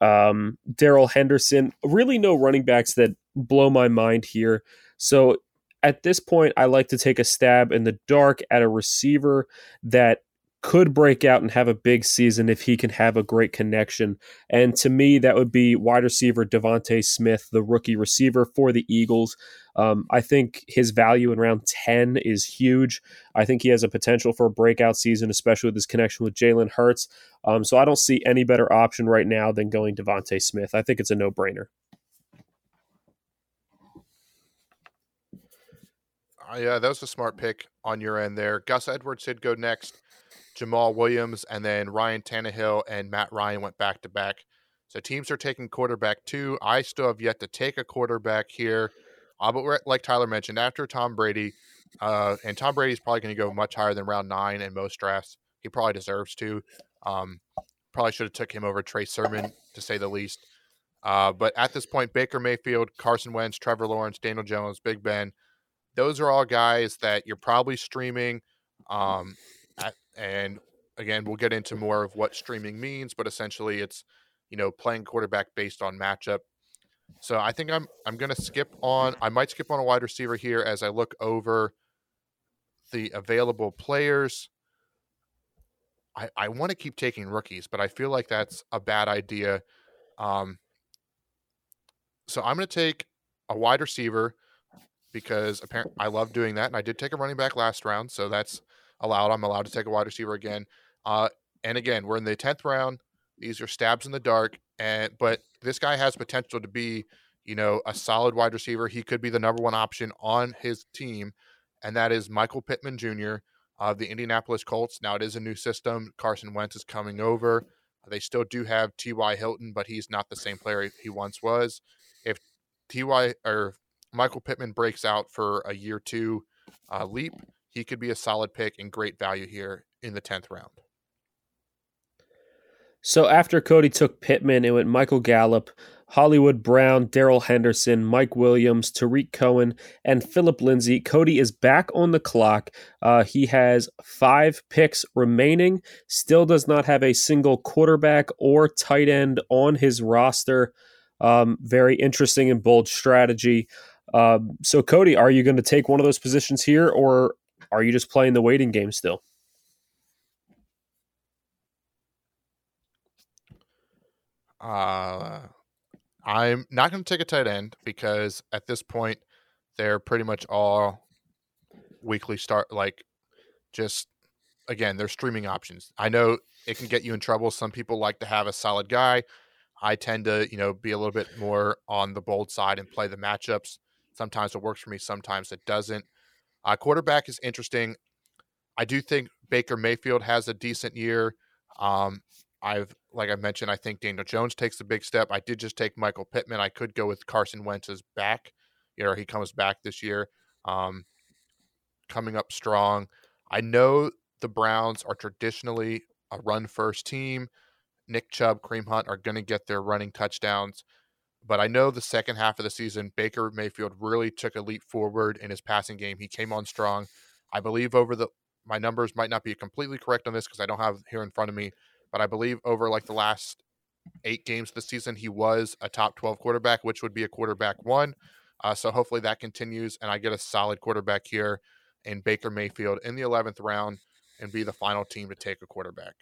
um, Darrell Henderson. Really, no running backs that blow my mind here. So at this point, I like to take a stab in the dark at a receiver that could break out and have a big season if he can have a great connection. And to me, that would be wide receiver DeVonta Smith, the rookie receiver for the Eagles. Um, I think his value in round 10 is huge. I think he has a potential for a breakout season, especially with his connection with Jalen Hurts. Um, so I don't see any better option right now than going DeVonta Smith. I think it's a no brainer. Uh, yeah, that was a smart pick on your end there. Gus Edwards did go next. Jamaal Williams, and then Ryan Tannehill and Matt Ryan went back to back. So teams are taking quarterback too. I still have yet to take a quarterback here. Uh, but like Tyler mentioned, after Tom Brady, uh, and Tom Brady's probably going to go much higher than round nine in most drafts. He probably deserves to. Um, probably should have took him over Trey Sermon to say the least. Uh, but at this point, Baker Mayfield, Carson Wentz, Trevor Lawrence, Daniel Jones, Big Ben, those are all guys that you're probably streaming. Um, and again, we'll get into more of what streaming means, but essentially it's, you know, playing quarterback based on matchup. So I think I'm I'm going to skip on I might skip on a wide receiver here as I look over the available players. I, I want to keep taking rookies, but I feel like that's a bad idea. Um, so I'm going to take a wide receiver because apparently I love doing that, and I did take a running back last round, so that's allowed. I'm allowed to take a wide receiver again. Uh, and again, we're in the tenth round. These are stabs in the dark, and but this guy has potential to be, you know, a solid wide receiver. He could be the number one option on his team, and that is Michael Pittman Jr. of the Indianapolis Colts. Now it is a new system. Carson Wentz is coming over. They still do have T.Y. Hilton, but he's not the same player he once was. If T.Y. or Michael Pittman breaks out for a year two uh, leap, he could be a solid pick and great value here in the 10th round. So after Cody took Pittman, it went Michael Gallup, Hollywood Brown, Darrell Henderson, Mike Williams, Tarik Cohen, and Phillip Lindsay. Cody is back on the clock. Uh, he has five picks remaining, still does not have a single quarterback or tight end on his roster. Um, very interesting and bold strategy. Um, so, Cody, are you going to take one of those positions here, or are you just playing the waiting game still? Uh, I'm not going to take a tight end because at this point, they're pretty much all weekly start, like just again, they're streaming options. I know it can get you in trouble. Some people like to have a solid guy. I tend to, you know, be a little bit more on the bold side and play the matchups. Sometimes it works for me, sometimes it doesn't. Uh, quarterback is interesting. I do think Baker Mayfield has a decent year. Um, I've, like I mentioned, I think Daniel Jones takes a big step. I did just take Michael Pittman. I could go with Carson Wentz's back. You know, he comes back this year, um, coming up strong. I know the Browns are traditionally a run first team. Nick Chubb, Kareem Hunt are going to get their running touchdowns. But I know the second half of the season, Baker Mayfield really took a leap forward in his passing game. He came on strong. I believe over the my numbers might not be completely correct on this because I don't have here in front of me, but I believe over like the last eight games this season, he was a top 12 quarterback, which would be a quarterback one. Uh, so hopefully that continues and I get a solid quarterback here in Baker Mayfield in the 11th round and be the final team to take a quarterback.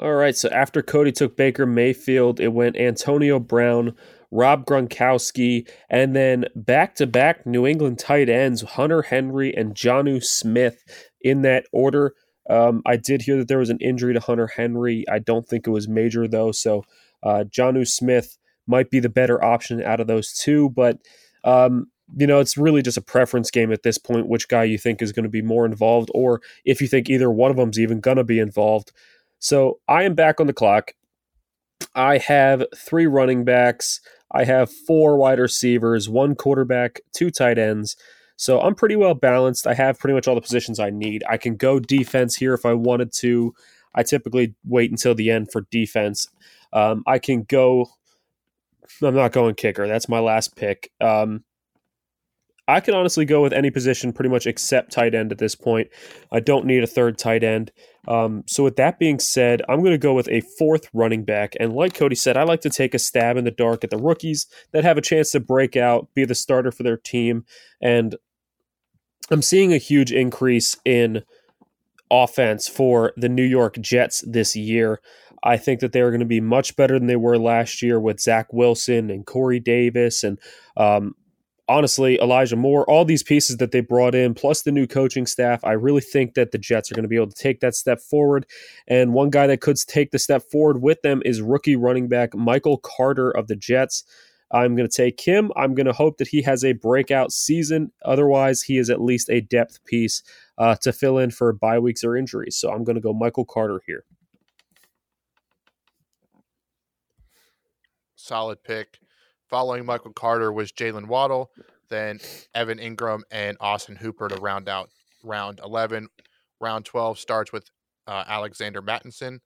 All right, so after Cody took Baker Mayfield, it went Antonio Brown, Rob Gronkowski, and then back to back New England tight ends, Hunter Henry and Jonnu Smith in that order. Um, I did hear that there was an injury to Hunter Henry. I don't think it was major, though. So uh, Jonnu Smith might be the better option out of those two. But, um, you know, it's really just a preference game at this point, which guy you think is going to be more involved, or if you think either one of them's even going to be involved. So I am back on the clock. I have three running backs. I have four wide receivers, one quarterback, two tight ends. So I'm pretty well balanced. I have pretty much all the positions I need. I can go defense here if I wanted to. I typically wait until the end for defense. Um, I can go. I'm not going kicker. That's my last pick. Um, I can honestly go with any position pretty much except tight end at this point. I don't need a third tight end. Um, so, with that being said, I'm going to go with a fourth running back. And like Cody said, I like to take a stab in the dark at the rookies that have a chance to break out, be the starter for their team. And I'm seeing a huge increase in offense for the New York Jets this year. I think that they're going to be much better than they were last year with Zach Wilson and Corey Davis and um, honestly, Elijah Moore, all these pieces that they brought in, plus the new coaching staff, I really think that the Jets are going to be able to take that step forward. And one guy that could take the step forward with them is rookie running back Michael Carter of the Jets. I'm going to take him. I'm going to hope that he has a breakout season. Otherwise, he is at least a depth piece uh, to fill in for bye weeks or injuries. So I'm going to go Michael Carter here. Solid pick. Following Michael Carter was Jaylen Waddle, then Evan Engram and Austin Hooper to round out round 11. Round 12 starts with uh, Alexander Mattison,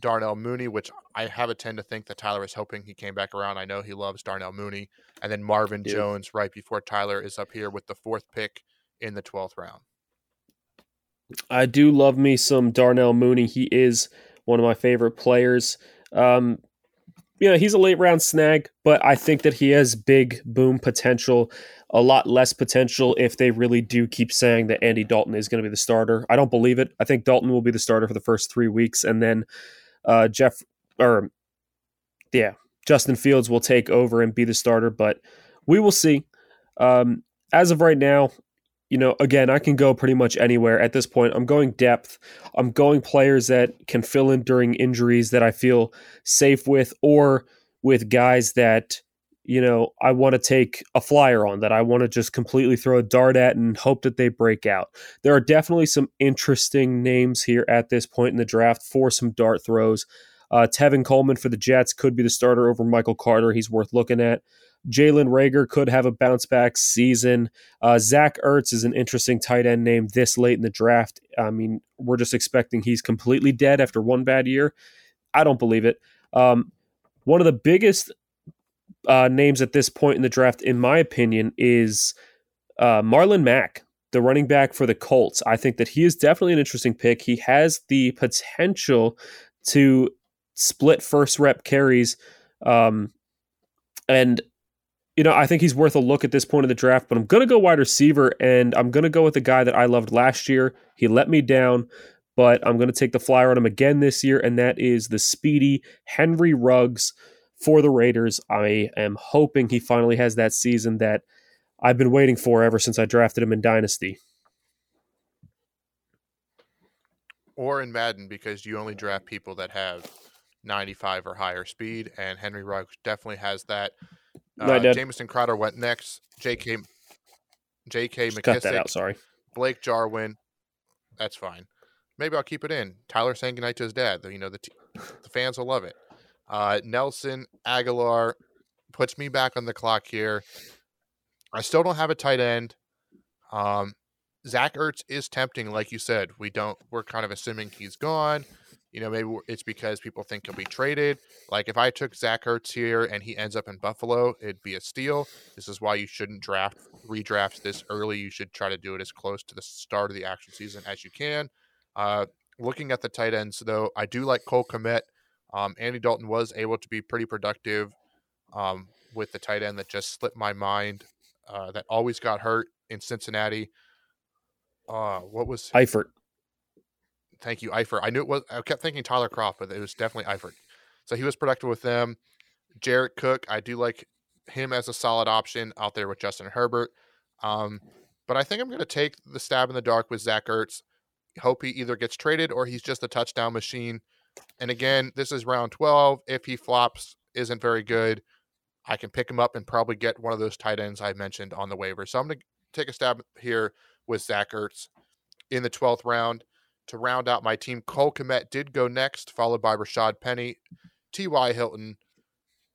Darnell Mooney, which I have a tend to think that Tyler is hoping he came back around. I know he loves Darnell Mooney. And then Marvin Dude. Jones right before Tyler is up here with the fourth pick in the 12th round. I do love me some Darnell Mooney. He is one of my favorite players. Um, you know, he's a late round snag, but I think that he has big boom potential, a lot less potential if they really do keep saying that Andy Dalton is going to be the starter. I don't believe it. I think Dalton will be the starter for the first three weeks, and then uh, Jeff or yeah, Justin Fields will take over and be the starter, but we will see. Um, as of right now, you know, again, I can go pretty much anywhere at this point. I'm going depth. I'm going players that can fill in during injuries that I feel safe with, or with guys that, you know, I want to take a flyer on, that I want to just completely throw a dart at and hope that they break out. There are definitely some interesting names here at this point in the draft for some dart throws. Uh, Tevin Coleman for the Jets could be the starter over Michael Carter. He's worth looking at. Jalen Reagor could have a bounce back season. Uh, Zach Ertz is an interesting tight end name this late in the draft. I mean, we're just expecting he's completely dead after one bad year. I don't believe it. Um, one of the biggest uh, names at this point in the draft, in my opinion, is uh, Marlon Mack, the running back for the Colts. I think that he is definitely an interesting pick. He has the potential to split first rep carries. Um, and you know, I think he's worth a look at this point of the draft, but I'm going to go wide receiver and I'm going to go with the guy that I loved last year. He let me down, but I'm going to take the flyer on him again this year, and that is the speedy Henry Ruggs for the Raiders. I am hoping he finally has that season that I've been waiting for ever since I drafted him in Dynasty. Or in Madden, because you only draft people that have 95 or higher speed, and Henry Ruggs definitely has that. Uh, Jamison Crowder went next. J.K. J.K. McKissic. Cut that out. Sorry. Blake Jarwin. That's fine. Maybe I'll keep it in. Tyler saying goodnight to his dad. You know the t- the fans will love it. Uh, Nelson Agholor puts me back on the clock here. I still don't have a tight end. Um, Zach Ertz is tempting, like you said. We don't. We're kind of assuming he's gone. You know, maybe it's because people think he'll be traded. Like if I took Zach Ertz here and he ends up in Buffalo, it'd be a steal. This is why you shouldn't draft redraft this early. You should try to do it as close to the start of the action season as you can. Uh, looking at the tight ends, though, I do like Cole Kmet. Um, Andy Dalton was able to be pretty productive um, with the tight end that just slipped my mind. Uh, that always got hurt in Cincinnati. Uh, what was Eifert? Thank you, Eifert. I knew it was. I kept thinking Tyler Kroft, but it was definitely Eifert. So he was productive with them. Jared Cook, I do like him as a solid option out there with Justin Herbert. Um, but I think I'm going to take the stab in the dark with Zach Ertz. Hope he either gets traded or he's just a touchdown machine. And again, this is round 12. If he flops, isn't very good, I can pick him up and probably get one of those tight ends I mentioned on the waiver. So I'm going to take a stab here with Zach Ertz in the 12th round to round out my team. Cole Kmet did go next, followed by Rashad Penny, T.Y. Hilton,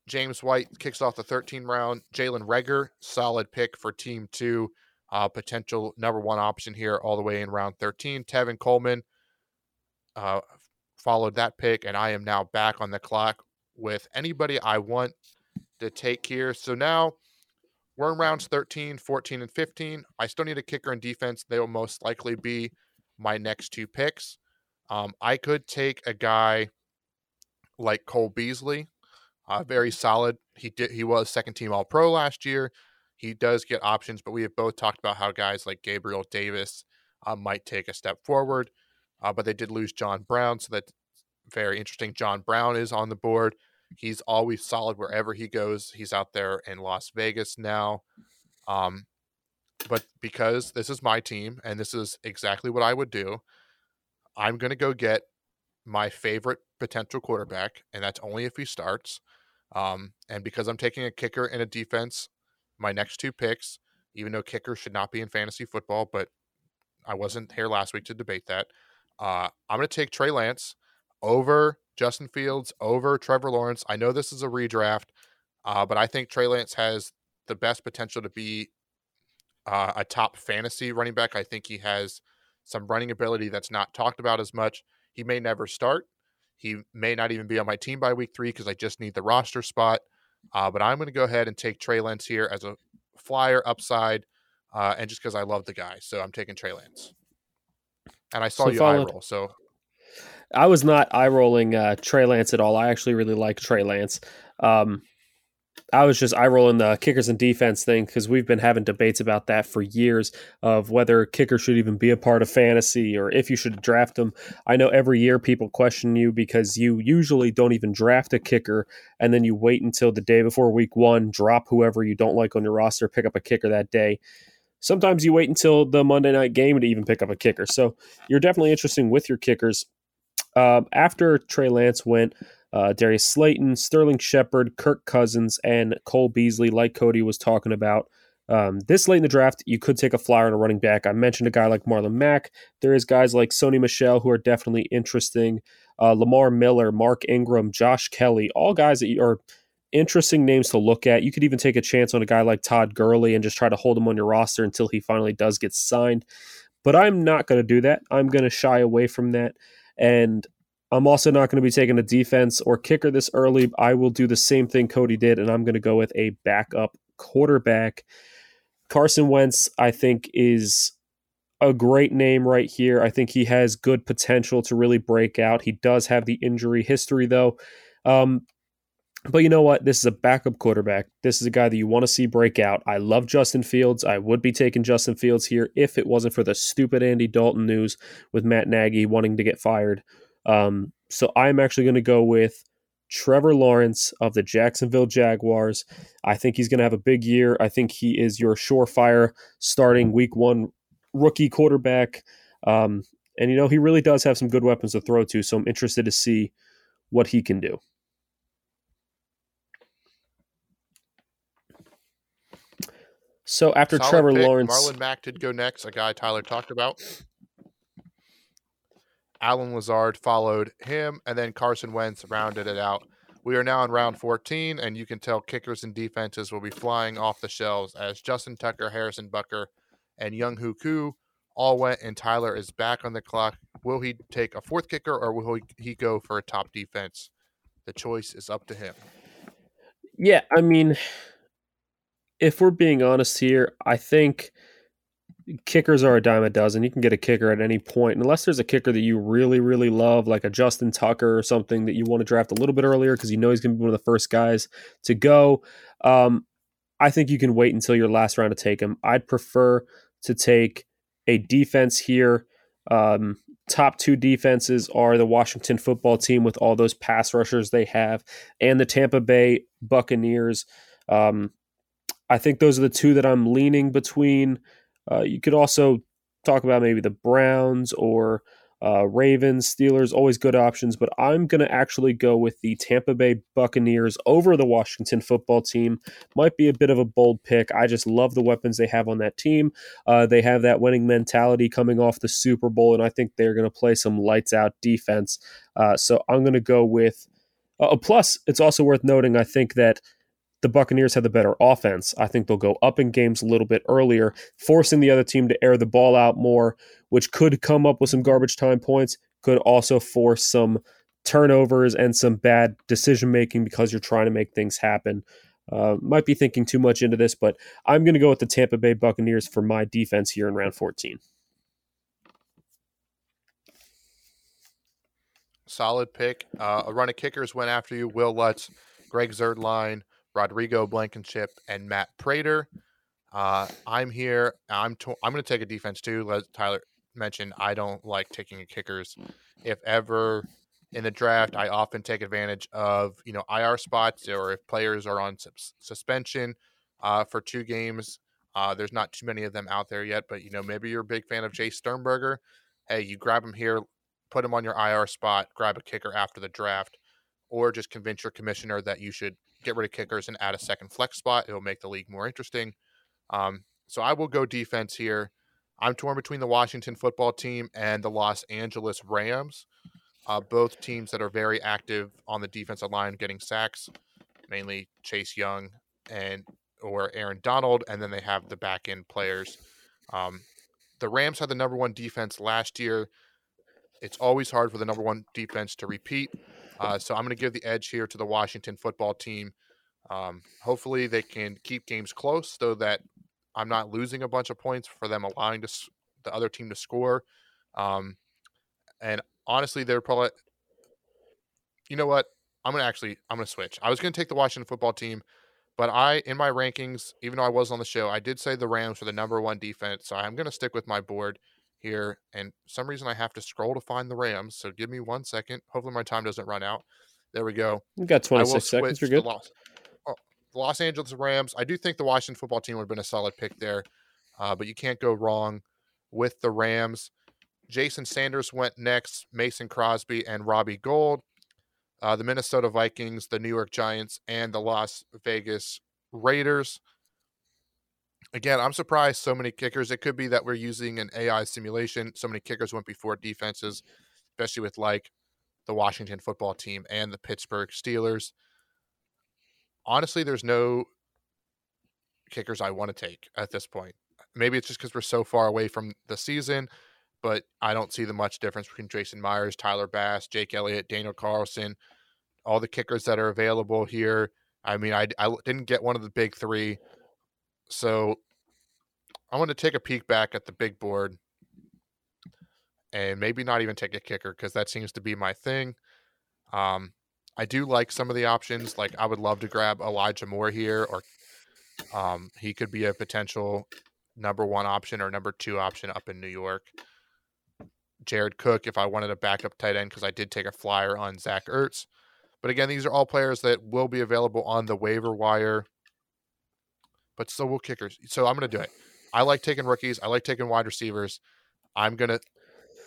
James White kicks off the 13 round. Jalen Reagor, solid pick for team two. Uh, potential number one option here all the way in round 13. Tevin Coleman uh, followed that pick, and I am now back on the clock with anybody I want to take here. So now we're in rounds 13, 14, and 15. I still need a kicker and defense. They will most likely be my next two picks. Um, I could take a guy like Cole Beasley, uh, very solid. He did. He was second team All Pro last year. He does get options, but we have both talked about how guys like Gabriel Davis uh, might take a step forward. Uh, but they did lose John Brown, so that's very interesting. John Brown is on the board. He's always solid wherever he goes. He's out there in Las Vegas now. Um, but because this is my team and this is exactly what I would do, I'm going to go get my favorite potential quarterback, and that's only if he starts. Um, and because I'm taking a kicker and a defense, my next two picks, even though kicker should not be in fantasy football, but I wasn't here last week to debate that. Uh, I'm going to take Trey Lance over Justin Fields, over Trevor Lawrence. I know this is a redraft, uh, but I think Trey Lance has the best potential to be uh, a top fantasy running back. I think he has some running ability that's not talked about as much. He may never start. He may not even be on my team by week three because I just need the roster spot. Uh, but I'm going to go ahead and take Trey Lance here as a flyer upside, uh, and just because I love the guy, so I'm taking Trey Lance. And I saw so you followed, eye roll, so I was not eye rolling uh, Trey Lance at all. I actually really like Trey Lance. Um, I was just eye rolling the kickers and defense thing because we've been having debates about that for years of whether kicker should even be a part of fantasy or if you should draft them. I know every year people question you because you usually don't even draft a kicker and then you wait until the day before week one, drop whoever you don't like on your roster, pick up a kicker that day. Sometimes you wait until the Monday night game to even pick up a kicker. So you're definitely interesting with your kickers. Uh, after Trey Lance went, uh, Darius Slayton, Sterling Shepard, Kirk Cousins, and Cole Beasley, like Cody was talking about. Um, this late in the draft, you could take a flyer on a running back. I mentioned a guy like Marlon Mack. There is guys like Sony Michel who are definitely interesting. Uh, Lamar Miller, Mark Ingram, Josh Kelley, all guys that are interesting names to look at. You could even take a chance on a guy like Todd Gurley and just try to hold him on your roster until he finally does get signed. But I'm not going to do that. I'm going to shy away from that. And I'm also not going to be taking a defense or kicker this early. I will do the same thing Cody did, and I'm going to go with a backup quarterback. Carson Wentz, I think, is a great name right here. I think he has good potential to really break out. He does have the injury history, though. Um, but you know what? This is a backup quarterback. This is a guy that you want to see break out. I love Justin Fields. I would be taking Justin Fields here if it wasn't for the stupid Andy Dalton news with Matt Nagy wanting to get fired. Um, so I'm actually going to go with Trevor Lawrence of the Jacksonville Jaguars. I think he's going to have a big year. I think he is your surefire starting week one rookie quarterback. Um, and, you know, he really does have some good weapons to throw to. So I'm interested to see what he can do. So after Solid Trevor pick. Lawrence, Marlon Mack did go next, a guy Tyler talked about. Allen Lazard followed him, and then Carson Wentz rounded it out. We are now in round 14, and you can tell kickers and defenses will be flying off the shelves as Justin Tucker, Harrison Butker, and Younghoe Koo all went, and Tyler is back on the clock. Will he take a fourth kicker, or will he go for a top defense? The choice is up to him. Yeah, I mean, if we're being honest here, I think – kickers are a dime a dozen. You can get a kicker at any point, unless there's a kicker that you really, really love, like a Justin Tucker or something that you want to draft a little bit earlier because you know he's going to be one of the first guys to go. Um, I think you can wait until your last round to take him. I'd prefer to take a defense here. Um, top two defenses are the Washington football team with all those pass rushers they have, and the Tampa Bay Buccaneers. Um, I think those are the two that I'm leaning between. Uh, you could also talk about maybe the Browns or uh, Ravens, Steelers, always good options, but I'm going to actually go with the Tampa Bay Buccaneers over the Washington football team. Might be a bit of a bold pick. I just love the weapons they have on that team. Uh, they have that winning mentality coming off the Super Bowl, and I think they're going to play some lights out defense. Uh, so I'm going to go with. Uh, plus, it's also worth noting, I think that the Buccaneers have the better offense. I think they'll go up in games a little bit earlier, forcing the other team to air the ball out more, which could come up with some garbage time points, could also force some turnovers and some bad decision making because you're trying to make things happen. Uh, might be thinking too much into this, but I'm going to go with the Tampa Bay Buccaneers for my defense here in round 14. Solid pick. Uh, a run of kickers went after you. Wil Lutz, Greg Zuerlein, Rodrigo Blankenship, and Matt Prater. Uh, I'm here. I'm to- I'm going to take a defense too. Let Tyler mention I don't like taking kickers. If ever in the draft, I often take advantage of you know IR spots or if players are on suspension uh, for two games. Uh, there's not too many of them out there yet, but you know maybe you're a big fan of Jace Sternberger. Hey, you grab him here, put him on your IR spot, grab a kicker after the draft, or just convince your commissioner that you should get rid of kickers and add a second flex spot. It'll make the league more interesting. Um, so I will go defense here. I'm torn between the Washington football team and the Los Angeles Rams. Uh, both teams that are very active on the defensive line, getting sacks, mainly Chase Young and or Aaron Donald, and then they have the back end players. Um, the Rams had the number one defense last year. It's always hard for the number one defense to repeat. Uh, so I'm going to give the edge here to the Washington football team. Um, hopefully, they can keep games close so that I'm not losing a bunch of points for them allowing to, the other team to score. Um, and honestly, they're probably, you know what? I'm gonna actually, I'm gonna switch. I was gonna take the Washington football team, but I, in my rankings, even though I was on the show, I did say the Rams were the number one defense. So I'm gonna stick with my board here. And some reason I have to scroll to find the Rams. So give me one second. Hopefully my time doesn't run out. There we go. You got 26 seconds. You're good. Los, oh, the Los Angeles Rams. I do think the Washington football team would have been a solid pick there, uh, but you can't go wrong with the Rams. Jason Sanders went next, Mason Crosby and Robbie Gould. Uh, the Minnesota Vikings, the New York Giants, and the Las Vegas Raiders. Again, I'm surprised so many kickers. It could be that we're using an AI simulation. So many kickers went before defenses, especially with like the Washington football team and the Pittsburgh Steelers. Honestly, there's no kickers I want to take at this point. Maybe it's just because we're so far away from the season, but I don't see the much difference between Jason Myers, Tyler Bass, Jake Elliott, Daniel Carlson, all the kickers that are available here. I mean, I, I didn't get one of the big three. So I want to take a peek back at the big board and maybe not even take a kicker because that seems to be my thing. Um, I do like some of the options. Like I would love to grab Elijah Moore here, or um, he could be a potential number one option or number two option up in New York. Jared Cook, if I wanted a backup tight end, because I did take a flyer on Zach Ertz. But again, these are all players that will be available on the waiver wire, but still will kickers. So I'm going to do it. I like taking rookies. I like taking wide receivers. I'm going to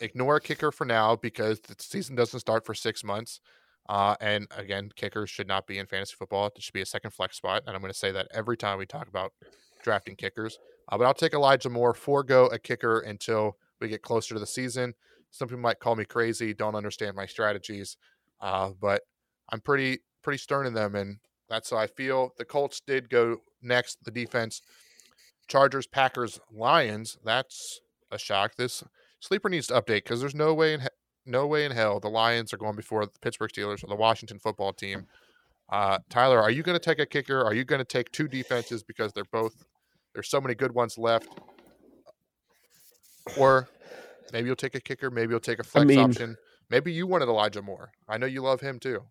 ignore a kicker for now because the season doesn't start for six months. Uh, and again, kickers should not be in fantasy football. It should be a second flex spot. And I'm going to say that every time we talk about drafting kickers. Uh, but I'll take Elijah Moore, forego a kicker until we get closer to the season. Some people might call me crazy, don't understand my strategies, uh, but I'm pretty pretty stern in them, and that's how I feel. The Colts did go next. The defense, Chargers, Packers, Lions. That's a shock. This sleeper needs to update because there's no way in he- no way in hell the Lions are going before the Pittsburgh Steelers or the Washington football team. Uh, Tyler, are you going to take a kicker? Are you going to take two defenses because they're both there's so many good ones left? Or maybe you'll take a kicker, maybe you'll take a flex I mean, option. Maybe you wanted Elijah Moore. I know you love him too.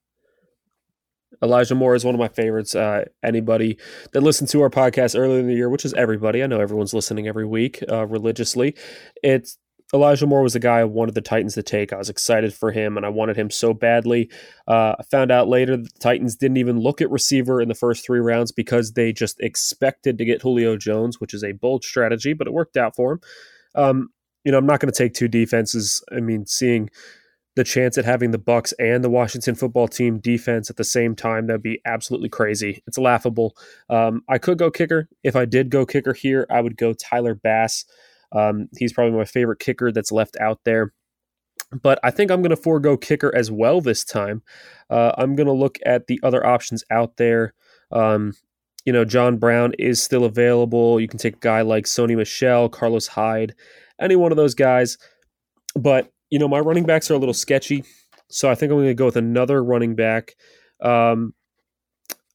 Elijah Moore is one of my favorites. Uh, anybody that listened to our podcast earlier in the year, which is everybody, I know everyone's listening every week uh, religiously. It's Elijah Moore was the guy I wanted the Titans to take. I was excited for him, and I wanted him so badly. Uh, I found out later that the Titans didn't even look at receiver in the first three rounds because they just expected to get Julio Jones, which is a bold strategy, but it worked out for him. Um, you know, I'm not going to take two defenses. I mean, seeing the chance at having the Bucks and the Washington football team defense at the same time that'd be absolutely crazy. It's laughable. Um, I could go kicker. If I did go kicker here, I would go Tyler Bass. Um, he's probably my favorite kicker that's left out there. But I think I'm going to forego kicker as well this time. Uh, I'm going to look at the other options out there. Um, you know, John Brown is still available. You can take a guy like Sony Michel, Carlos Hyde, any one of those guys. But, you know, my running backs are a little sketchy. So I think I'm going to go with another running back. Um,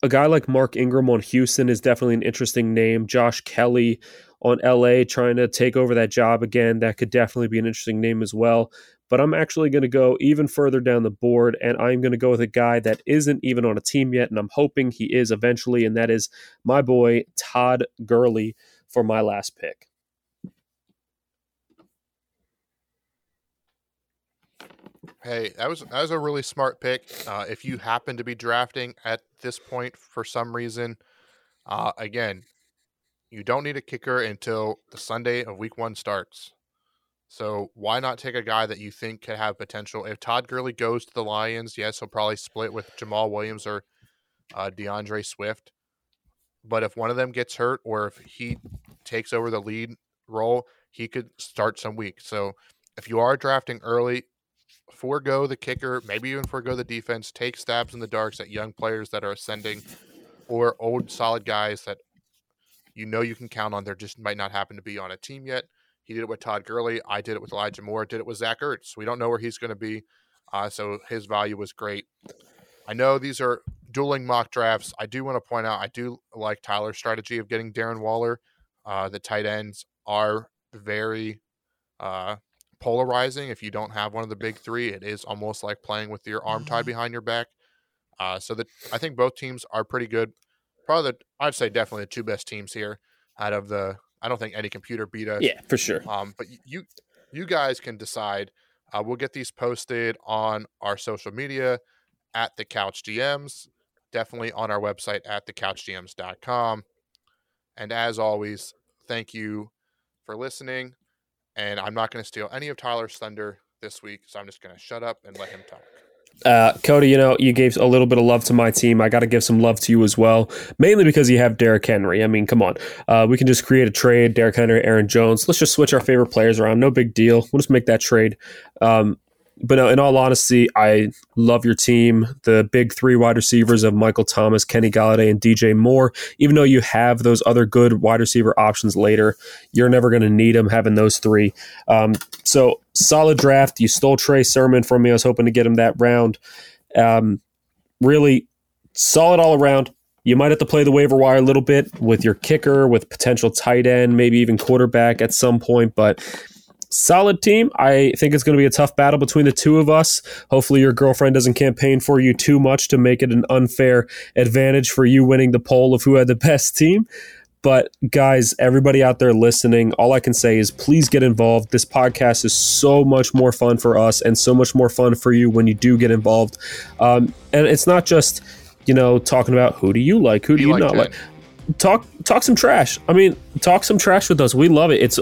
a guy like Mark Ingram on Houston is definitely an interesting name. Josh Kelley on LA trying to take over that job again. That could definitely be an interesting name as well. But I'm actually going to go even further down the board, and I'm going to go with a guy that isn't even on a team yet, and I'm hoping he is eventually, and that is my boy Todd Gurley for my last pick. Hey, that was that was a really smart pick. Uh, if you happen to be drafting at this point for some reason, uh, again, you don't need a kicker until the Sunday of week one starts. So why not take a guy that you think could have potential? If Todd Gurley goes to the Lions, yes, he'll probably split with Jamaal Williams or uh, D'Andre Swift. But if one of them gets hurt or if he takes over the lead role, he could start some week. So if you are drafting early, forego the kicker, maybe even forego the defense, take stabs in the darks at young players that are ascending or old solid guys that you know you can count on. There just might not happen to be on a team yet. He did it with Todd Gurley. I did it with Elijah Moore. Did it with Zach Ertz. We don't know where he's going to be, uh, so his value was great. I know these are dueling mock drafts. I do want to point out I do like Tyler's strategy of getting Darren Waller. Uh, the tight ends are very uh, polarizing if you don't have one of the big three. It is almost like playing with your arm tied behind your back. Uh, so that I think both teams are pretty good. Probably, the, I'd say definitely the two best teams here out of the. I don't think any computer beat us. Yeah, for sure. Um, but you you guys can decide. Uh, we'll get these posted on our social media at the Couch GMs, definitely on our website at thecouchgms.com. And as always, thank you for listening. And I'm not going to steal any of Tyler's thunder this week, so I'm just going to shut up and let him talk. Uh, Cody, you know, you gave a little bit of love to my team. I got to give some love to you as well, mainly because you have Derrick Henry. I mean, come on. Uh, we can just create a trade, Derrick Henry, Aaron Jones. Let's just switch our favorite players around. No big deal. We'll just make that trade. Um, but no, in all honesty, I love your team. The big three wide receivers of Michael Thomas, Kenny Golladay, and DJ Moore. Even though you have those other good wide receiver options later, you're never going to need them having those three. Um, so solid draft. You stole Trey Sermon from me. I was hoping to get him that round. Um, really solid all around. You might have to play the waiver wire a little bit with your kicker, with potential tight end, maybe even quarterback at some point, but solid team. I think it's going to be a tough battle between the two of us. Hopefully, your girlfriend doesn't campaign for you too much to make it an unfair advantage for you winning the poll of who had the best team. But guys, everybody out there listening, all I can say is please get involved. This podcast is so much more fun for us and so much more fun for you when you do get involved. Um, and it's not just you know talking about who do you like, who do you, you like not like. Talk talk some trash. I mean, talk some trash with us. We love it. It's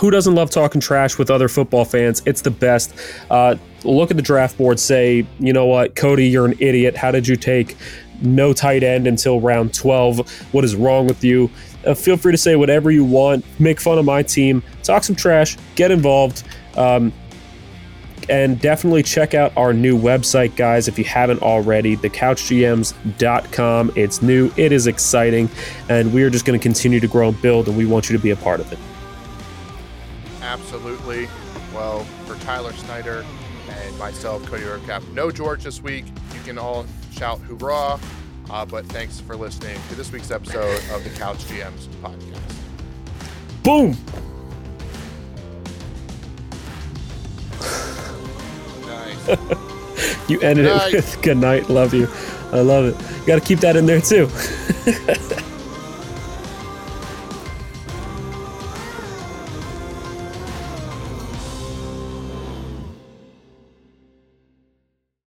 who doesn't love talking trash with other football fans? It's the best. Uh, look at the draft board, say, you know what, Cody, you're an idiot. How did you take no tight end until round 12? What is wrong with you? Uh, feel free to say whatever you want. Make fun of my team. Talk some trash. Get involved. Um, and definitely check out our new website, guys, if you haven't already, thecouchgms.com. It's new, it is exciting, and we are just going to continue to grow and build, and we want you to be a part of it absolutely. Well, for Tyler Snyder and myself, Cody Roadcap, no George this week. You can all shout hoorah. Uh, but thanks for listening to this week's episode of the Couch GMs podcast. Boom! nice. you ended it with good night. Love you. I love it. Got to keep that in there too.